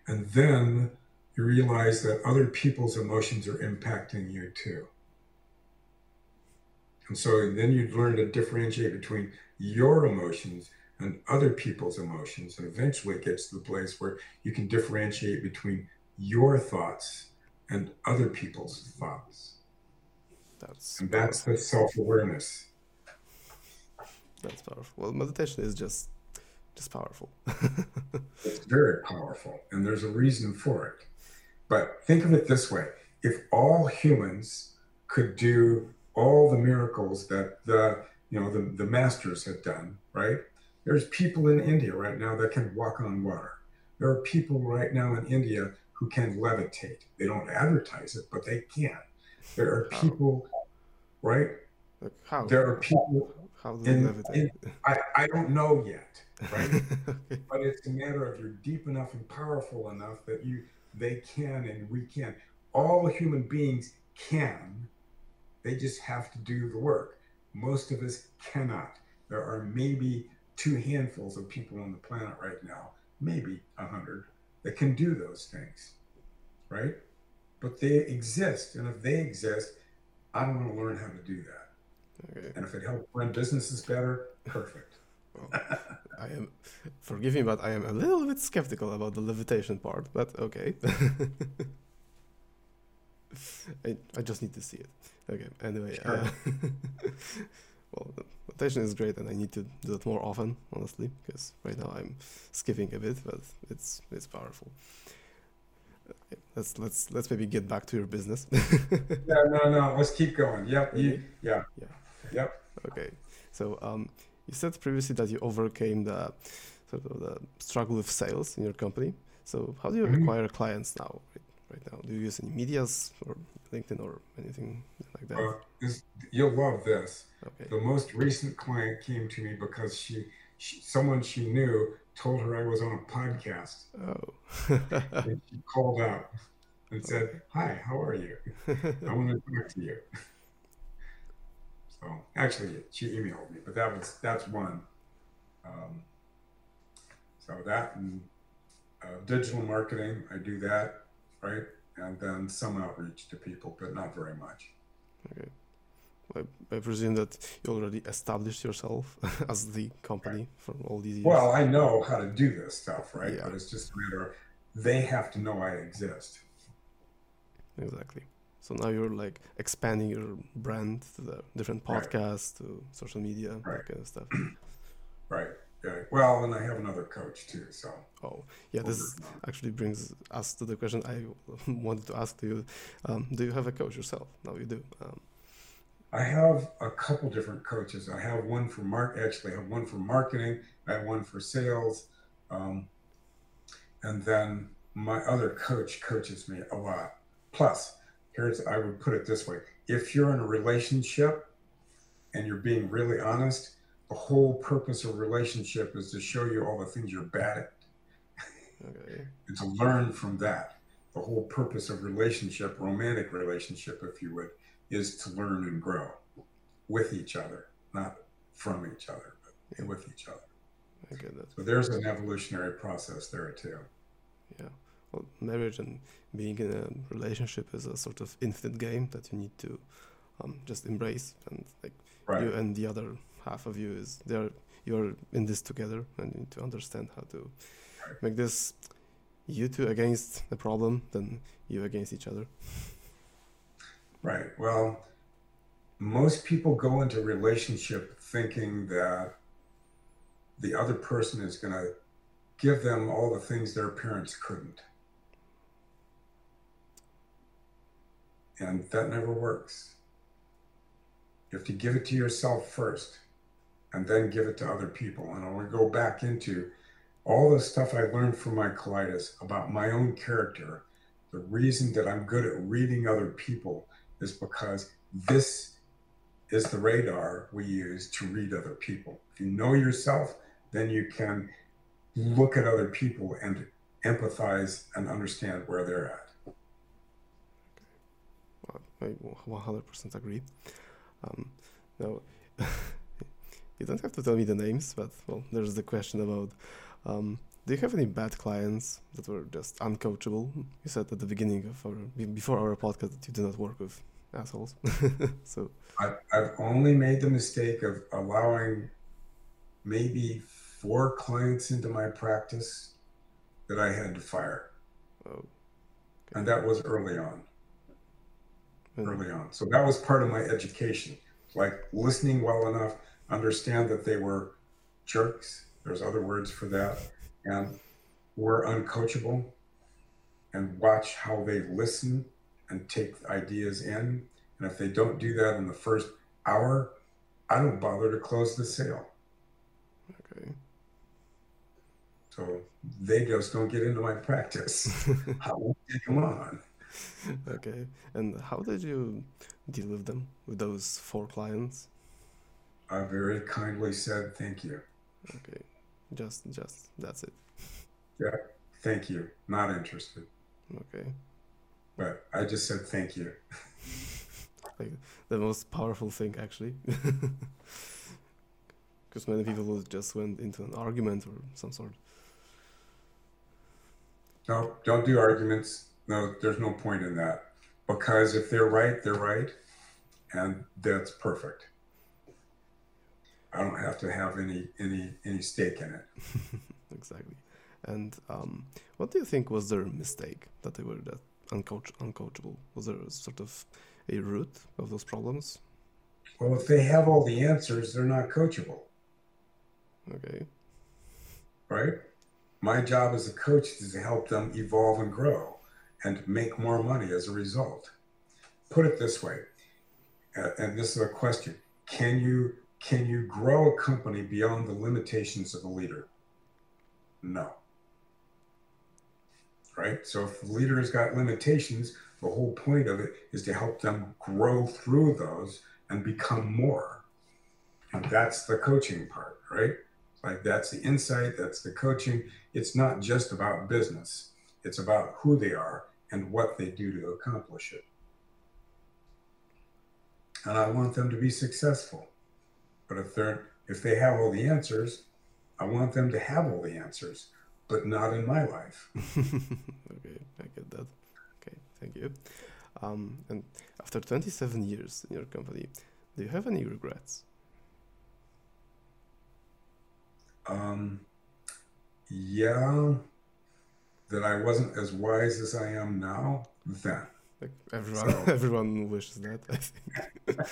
And then you realize that other people's emotions are impacting you too. And so then you'd learn to differentiate between your emotions and other people's emotions. And eventually it gets to the place where you can differentiate between your thoughts and other people's thoughts. That's and that's the self awareness. That's powerful. Well, meditation is just just powerful. it's very powerful, and there's a reason for it. But think of it this way: if all humans could do all the miracles that the you know the, the masters had done, right? There's people in India right now that can walk on water. There are people right now in India who can levitate. They don't advertise it, but they can. There are people, right? how? There are people. How do they in, levitate? In, I, I don't know yet, right? But it's a matter of you're deep enough and powerful enough that you they can and we can. All human beings can. They just have to do the work. Most of us cannot. There are maybe two handfuls of people on the planet right now, maybe a hundred, that can do those things, right? But they exist, and if they exist, I want to learn how to do that. Okay. And if it helps run businesses better, perfect. Well, I am, forgive me, but I am a little bit skeptical about the levitation part. But okay. I, I just need to see it. Okay. Anyway, sure. uh, well, meditation is great, and I need to do it more often, honestly, because right now I'm skipping a bit, but it's it's powerful. Okay, let's let's let's maybe get back to your business. yeah, no, no, let's keep going. Yep, you, yeah, yeah, yep. Okay, so um, you said previously that you overcame the sort of the struggle with sales in your company. So how do you mm-hmm. acquire clients now? Right, right now, do you use any media's or LinkedIn or anything like that? Uh, this, you'll love this. Okay. The most recent client came to me because she, she someone she knew told her I was on a podcast. Oh. and she called out and said, "Hi, how are you? I want to talk to you." So actually, she emailed me, but that was that's one. Um, so that and uh, digital marketing, I do that, right? and then some outreach to people, but not very much. Okay. I, I presume that you already established yourself as the company for all these years. Well, I know how to do this stuff, right? Yeah. But it's just a matter of they have to know I exist. Exactly. So now you're like expanding your brand to the different podcasts, right. to social media, right. that kind of stuff. right. Okay. Well, and I have another coach too. So. Oh, yeah. This actually brings us to the question I wanted to ask to you. Um, do you have a coach yourself? No, you do. Um, I have a couple different coaches. I have one for mark. Actually, I have one for marketing. I have one for sales, um, and then my other coach coaches me a lot. Plus, here's I would put it this way: if you're in a relationship and you're being really honest, the whole purpose of relationship is to show you all the things you're bad at. Okay. and to learn from that. The whole purpose of relationship romantic relationship if you would is to learn and grow with each other not from each other but with each other. Okay, so there's an evolutionary process there too. Yeah. Well marriage and being in a relationship is a sort of infinite game that you need to um, just embrace and like right. you and the other half of you is there you're in this together and you need to understand how to make this you two against the problem than you against each other. Right. Well most people go into relationship thinking that the other person is going to give them all the things their parents couldn't. And that never works. You have to give it to yourself first and then give it to other people. And I want to go back into all the stuff I learned from my colitis about my own character. The reason that I'm good at reading other people is because this is the radar we use to read other people. If you know yourself, then you can look at other people and empathize and understand where they're at. I 100% agree. Um, you don't have to tell me the names, but well, there's the question about um, do you have any bad clients that were just uncoachable? You said at the beginning of our before our podcast that you do not work with assholes. so I've, I've only made the mistake of allowing maybe four clients into my practice that I had to fire. Oh, okay. And that was early on. And early on. So that was part of my education. Like listening well enough, understand that they were jerks. There's other words for that. And were uncoachable and watch how they listen and take ideas in. And if they don't do that in the first hour, I don't bother to close the sale. Okay. So they just don't get into my practice. I won't take them on. Okay. And how did you deal with them, with those four clients? I very kindly said thank you. Okay. Just, just, that's it. Yeah. Thank you. Not interested. Okay. But I just said thank you. like the most powerful thing, actually. Because many people just went into an argument or some sort. No, don't do arguments. No, there's no point in that. Because if they're right, they're right. And that's perfect. I don't have to have any any any stake in it. exactly. And um, what do you think was their mistake that they were that uncoach uncoachable? Was there sort of a root of those problems? Well, if they have all the answers, they're not coachable. Okay. Right? My job as a coach is to help them evolve and grow and make more money as a result. Put it this way, and this is a question: Can you can you grow a company beyond the limitations of a leader? No. Right? So if the leader has got limitations, the whole point of it is to help them grow through those and become more. And that's the coaching part, right? Like that's the insight, that's the coaching. It's not just about business, it's about who they are and what they do to accomplish it. And I want them to be successful. But if they're if they have all the answers, I want them to have all the answers, but not in my life. okay, I get that. Okay, thank you. Um, and after 27 years in your company, do you have any regrets? Um, yeah, that I wasn't as wise as I am now then. Like everyone, so, everyone wishes that. I think.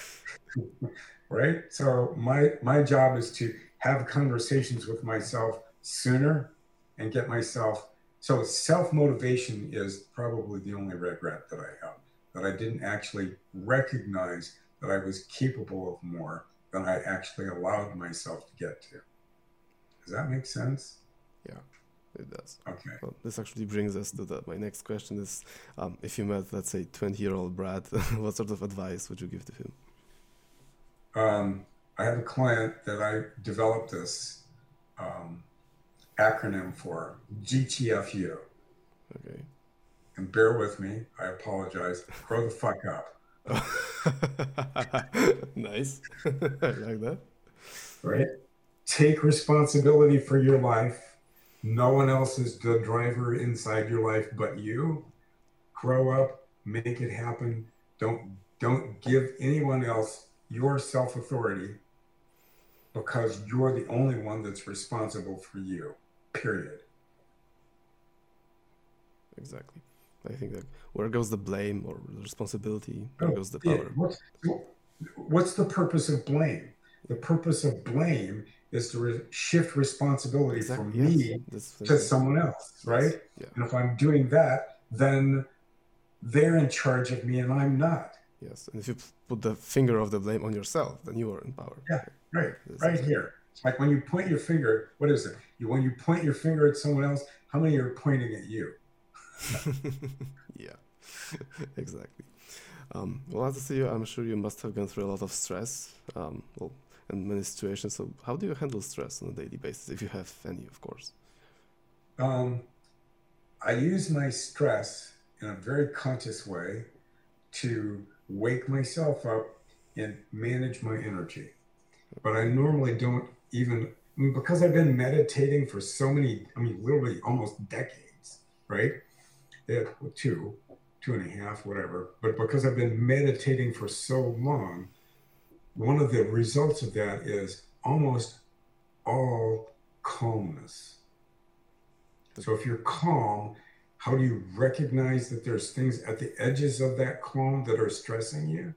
right. So my my job is to have conversations with myself sooner and get myself. So self motivation is probably the only regret that I have that I didn't actually recognize that I was capable of more than I actually allowed myself to get to. Does that make sense? Yeah, it does. Okay. Well, this actually brings us to the, my next question is um, if you met, let's say, 20 year old Brad, what sort of advice would you give to him? Um, I have a client that I developed this um, acronym for GTFU. Okay. And bear with me, I apologize. Grow the fuck up. nice. I like that. Right? take responsibility for your life. No one else is the driver inside your life but you. Grow up, make it happen. Don't don't give anyone else your self-authority because you're the only one that's responsible for you. Period. Exactly. I think that where goes the blame or the responsibility? Where oh, goes the power? What's, what's the purpose of blame? The purpose of blame is to re- shift responsibility exactly. from yes. me this, to someone else, right? Yeah. And if I'm doing that, then they're in charge of me and I'm not. Yes, and if you put the finger of the blame on yourself, then you are in power. Yeah, right, this right here. It's like when you point your finger, what is it? You when you point your finger at someone else, how many are pointing at you? yeah, exactly. Um, well, as I see you, I'm sure you must have gone through a lot of stress. Um, well, in many situations. So, how do you handle stress on a daily basis, if you have any, of course? Um, I use my stress in a very conscious way to wake myself up and manage my energy. But I normally don't even, I mean, because I've been meditating for so many, I mean, literally almost decades, right? Yeah, two, two and a half, whatever. But because I've been meditating for so long, one of the results of that is almost all calmness. So if you're calm, how do you recognize that there's things at the edges of that calm that are stressing you?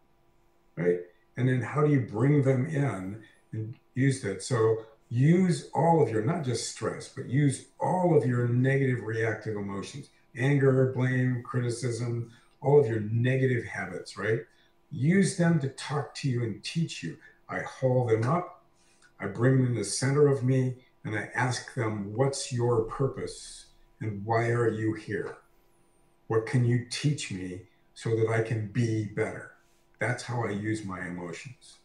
Right? And then how do you bring them in and use that? So use all of your, not just stress, but use all of your negative reactive emotions anger, blame, criticism, all of your negative habits, right? Use them to talk to you and teach you. I haul them up, I bring them in the center of me, and I ask them, What's your purpose? And why are you here? What can you teach me so that I can be better? That's how I use my emotions.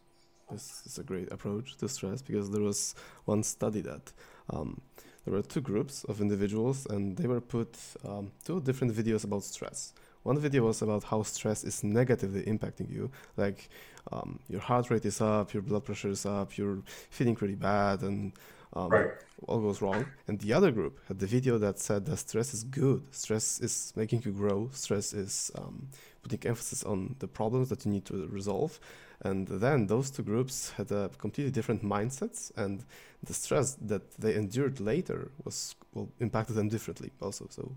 This is a great approach to stress because there was one study that um, there were two groups of individuals and they were put um, two different videos about stress. One video was about how stress is negatively impacting you, like um, your heart rate is up, your blood pressure is up, you're feeling really bad, and um, right. all goes wrong. And the other group had the video that said that stress is good, stress is making you grow, stress is um, putting emphasis on the problems that you need to resolve. And then those two groups had a completely different mindsets, and the stress that they endured later was well impacted them differently also. So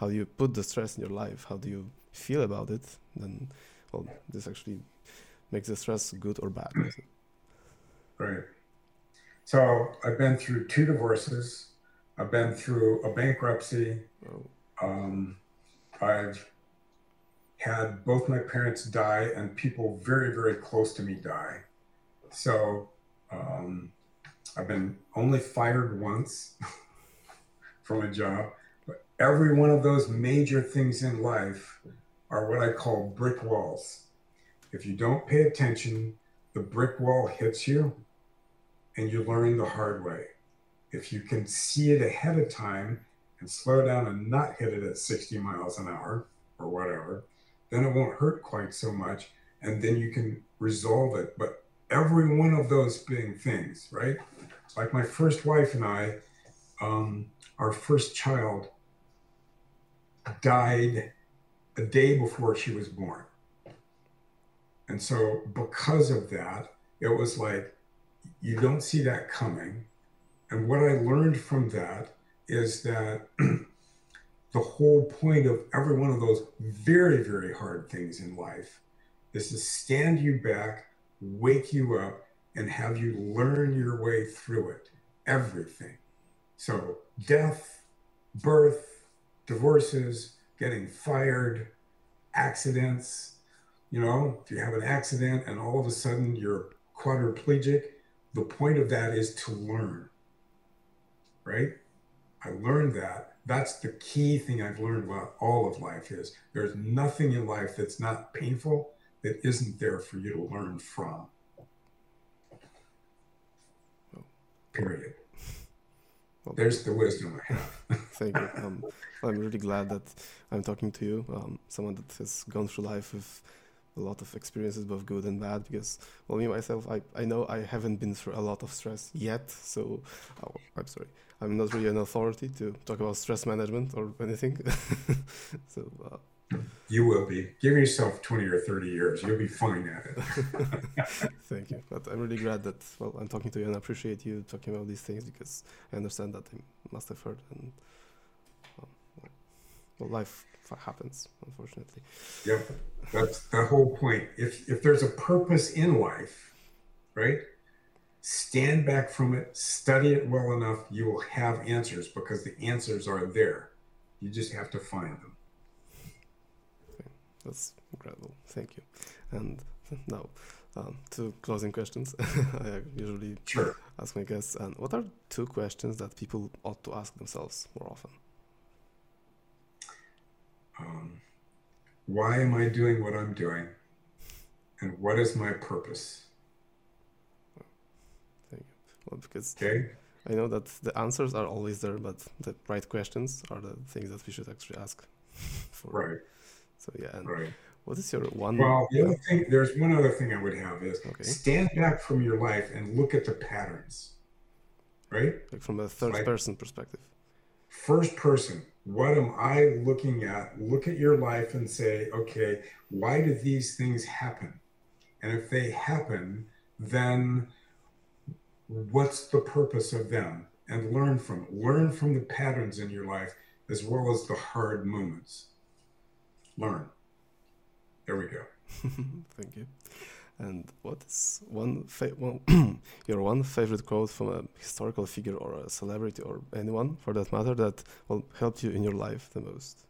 how do you put the stress in your life, how do you feel about it, then well, this actually makes the stress good or bad. Right. So I've been through two divorces. I've been through a bankruptcy. Oh. Um, I've had both my parents die and people very, very close to me die. So um, I've been only fired once from a job every one of those major things in life are what I call brick walls. If you don't pay attention, the brick wall hits you and you learn the hard way. If you can see it ahead of time and slow down and not hit it at 60 miles an hour or whatever, then it won't hurt quite so much and then you can resolve it. But every one of those big things, right? Like my first wife and I, um, our first child died a day before she was born. And so, because of that, it was like, you don't see that coming. And what I learned from that is that the whole point of every one of those very, very hard things in life is to stand you back, wake you up, and have you learn your way through it. Everything. So, death, birth, divorces, getting fired, accidents. You know, if you have an accident and all of a sudden you're quadriplegic, the point of that is to learn, right? I learned that. That's the key thing I've learned about all of life is there's nothing in life that's not painful that isn't there for you to learn from. Period. Well, There's the wisdom I have. thank you. Um, I'm really glad that I'm talking to you, um, someone that has gone through life with a lot of experiences, both good and bad. Because, well, me myself, I, I know I haven't been through a lot of stress yet. So, oh, I'm sorry, I'm not really an authority to talk about stress management or anything. so, uh, you will be. Give yourself 20 or 30 years. You'll be fine at it. Thank you. But I'm really glad that, well, I'm talking to you and I appreciate you talking about these things because I understand that I must have heard and, well, life happens, unfortunately. Yep. That's the whole point. If, if there's a purpose in life, right? Stand back from it, study it well enough, you will have answers because the answers are there. You just have to find them. That's incredible. Thank you. And now, um, two closing questions. I usually sure. ask my guests. And what are two questions that people ought to ask themselves more often? Um, why am I doing what I'm doing? And what is my purpose? Thank you. Well, because okay. I know that the answers are always there, but the right questions are the things that we should actually ask for. Right. So yeah, and right. what is your one? Well, the other thing, there's one other thing I would have is Okay. stand back from your life and look at the patterns, right? like from a third like- person perspective. First person, what am I looking at? Look at your life and say, okay, why do these things happen? And if they happen, then what's the purpose of them? And learn from it. Learn from the patterns in your life as well as the hard moments. Learn. There we go. Thank you. And what is one fa- one your one favorite quote from a historical figure or a celebrity or anyone for that matter that will help you in your life the most?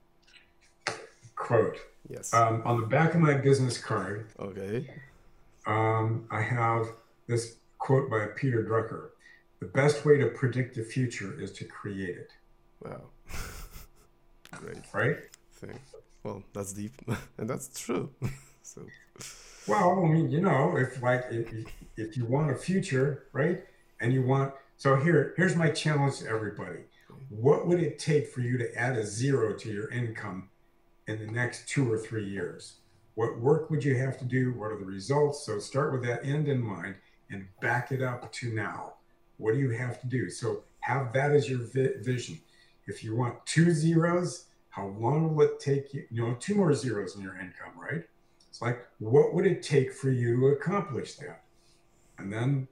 Quote Yes. um, On the back of my business card, okay. um, I have this quote by Peter Drucker The best way to predict the future is to create it, Wow. Great right? thing. Well, that's deep, and that's true. so Well, I mean, you know, if like if, if you want a future, right, and you want so here here's my challenge to everybody. What would it take for you to add a zero to your income in the next two or three years? What work would you have to do? What are the results? So start with that end in mind and back it up to now. What do you have to do? So have that as your vi- vision. If you want two zeros, how long will it take you? You know, two more zeros in your income, right? It's like, what would it take for you to accomplish that? And then,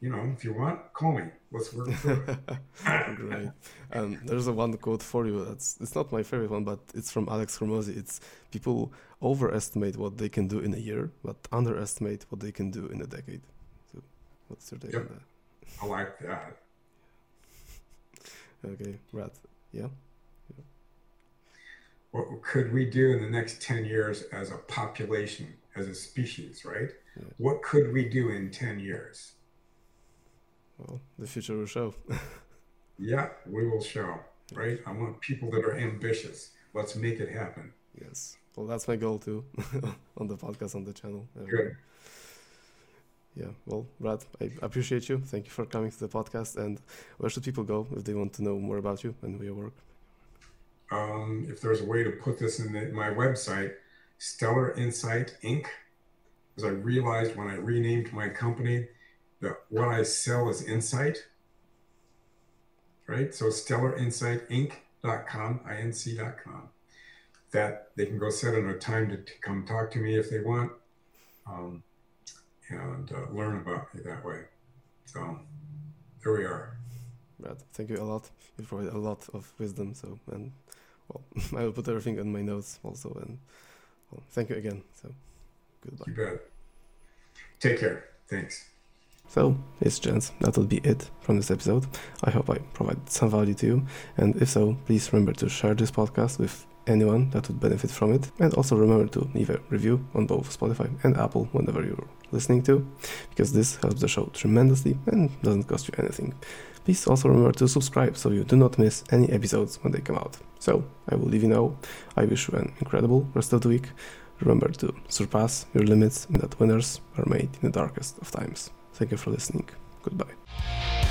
you know, if you want, call me. Let's work through it. great. Um, there's a one quote for you. That's it's not my favorite one, but it's from Alex Hormozi. It's people overestimate what they can do in a year, but underestimate what they can do in a decade. So, what's your take Yep. on that? I like that. Okay, Brad. Yeah. What could we do in the next 10 years as a population, as a species, right? Yeah. What could we do in 10 years? Well, the future will show. Yeah, we will show, right? I want people that are ambitious. Let's make it happen. yes. Well, that's my goal too, on the podcast, on the channel. Uh, Good. Yeah. Well, Brad, I appreciate you. Thank you for coming to the podcast. And where should people go if they want to know more about you and your work? Um, if there's a way to put this in the, my website, Stellar Insight Inc., because I realized when I renamed my company that what I sell is insight, right? So stellarinsightinc.com, inc.com. That they can go set in a time to, to come talk to me if they want um, and uh, learn about me that way. So there we are. Brad, thank you a lot. You provide a lot of wisdom. So, and well, I will put everything on my notes also. And well, thank you again. So, goodbye. You bet. Take care. Thanks. So, it's gents, that will be it from this episode. I hope I provided some value to you, and if so, please remember to share this podcast with anyone that would benefit from it, and also remember to leave a review on both Spotify and Apple whenever you're listening to, because this helps the show tremendously and doesn't cost you anything. Please also remember to subscribe so you do not miss any episodes when they come out. So, I will leave you now. I wish you an incredible rest of the week. Remember to surpass your limits and that winners are made in the darkest of times. Thank you for listening. Goodbye.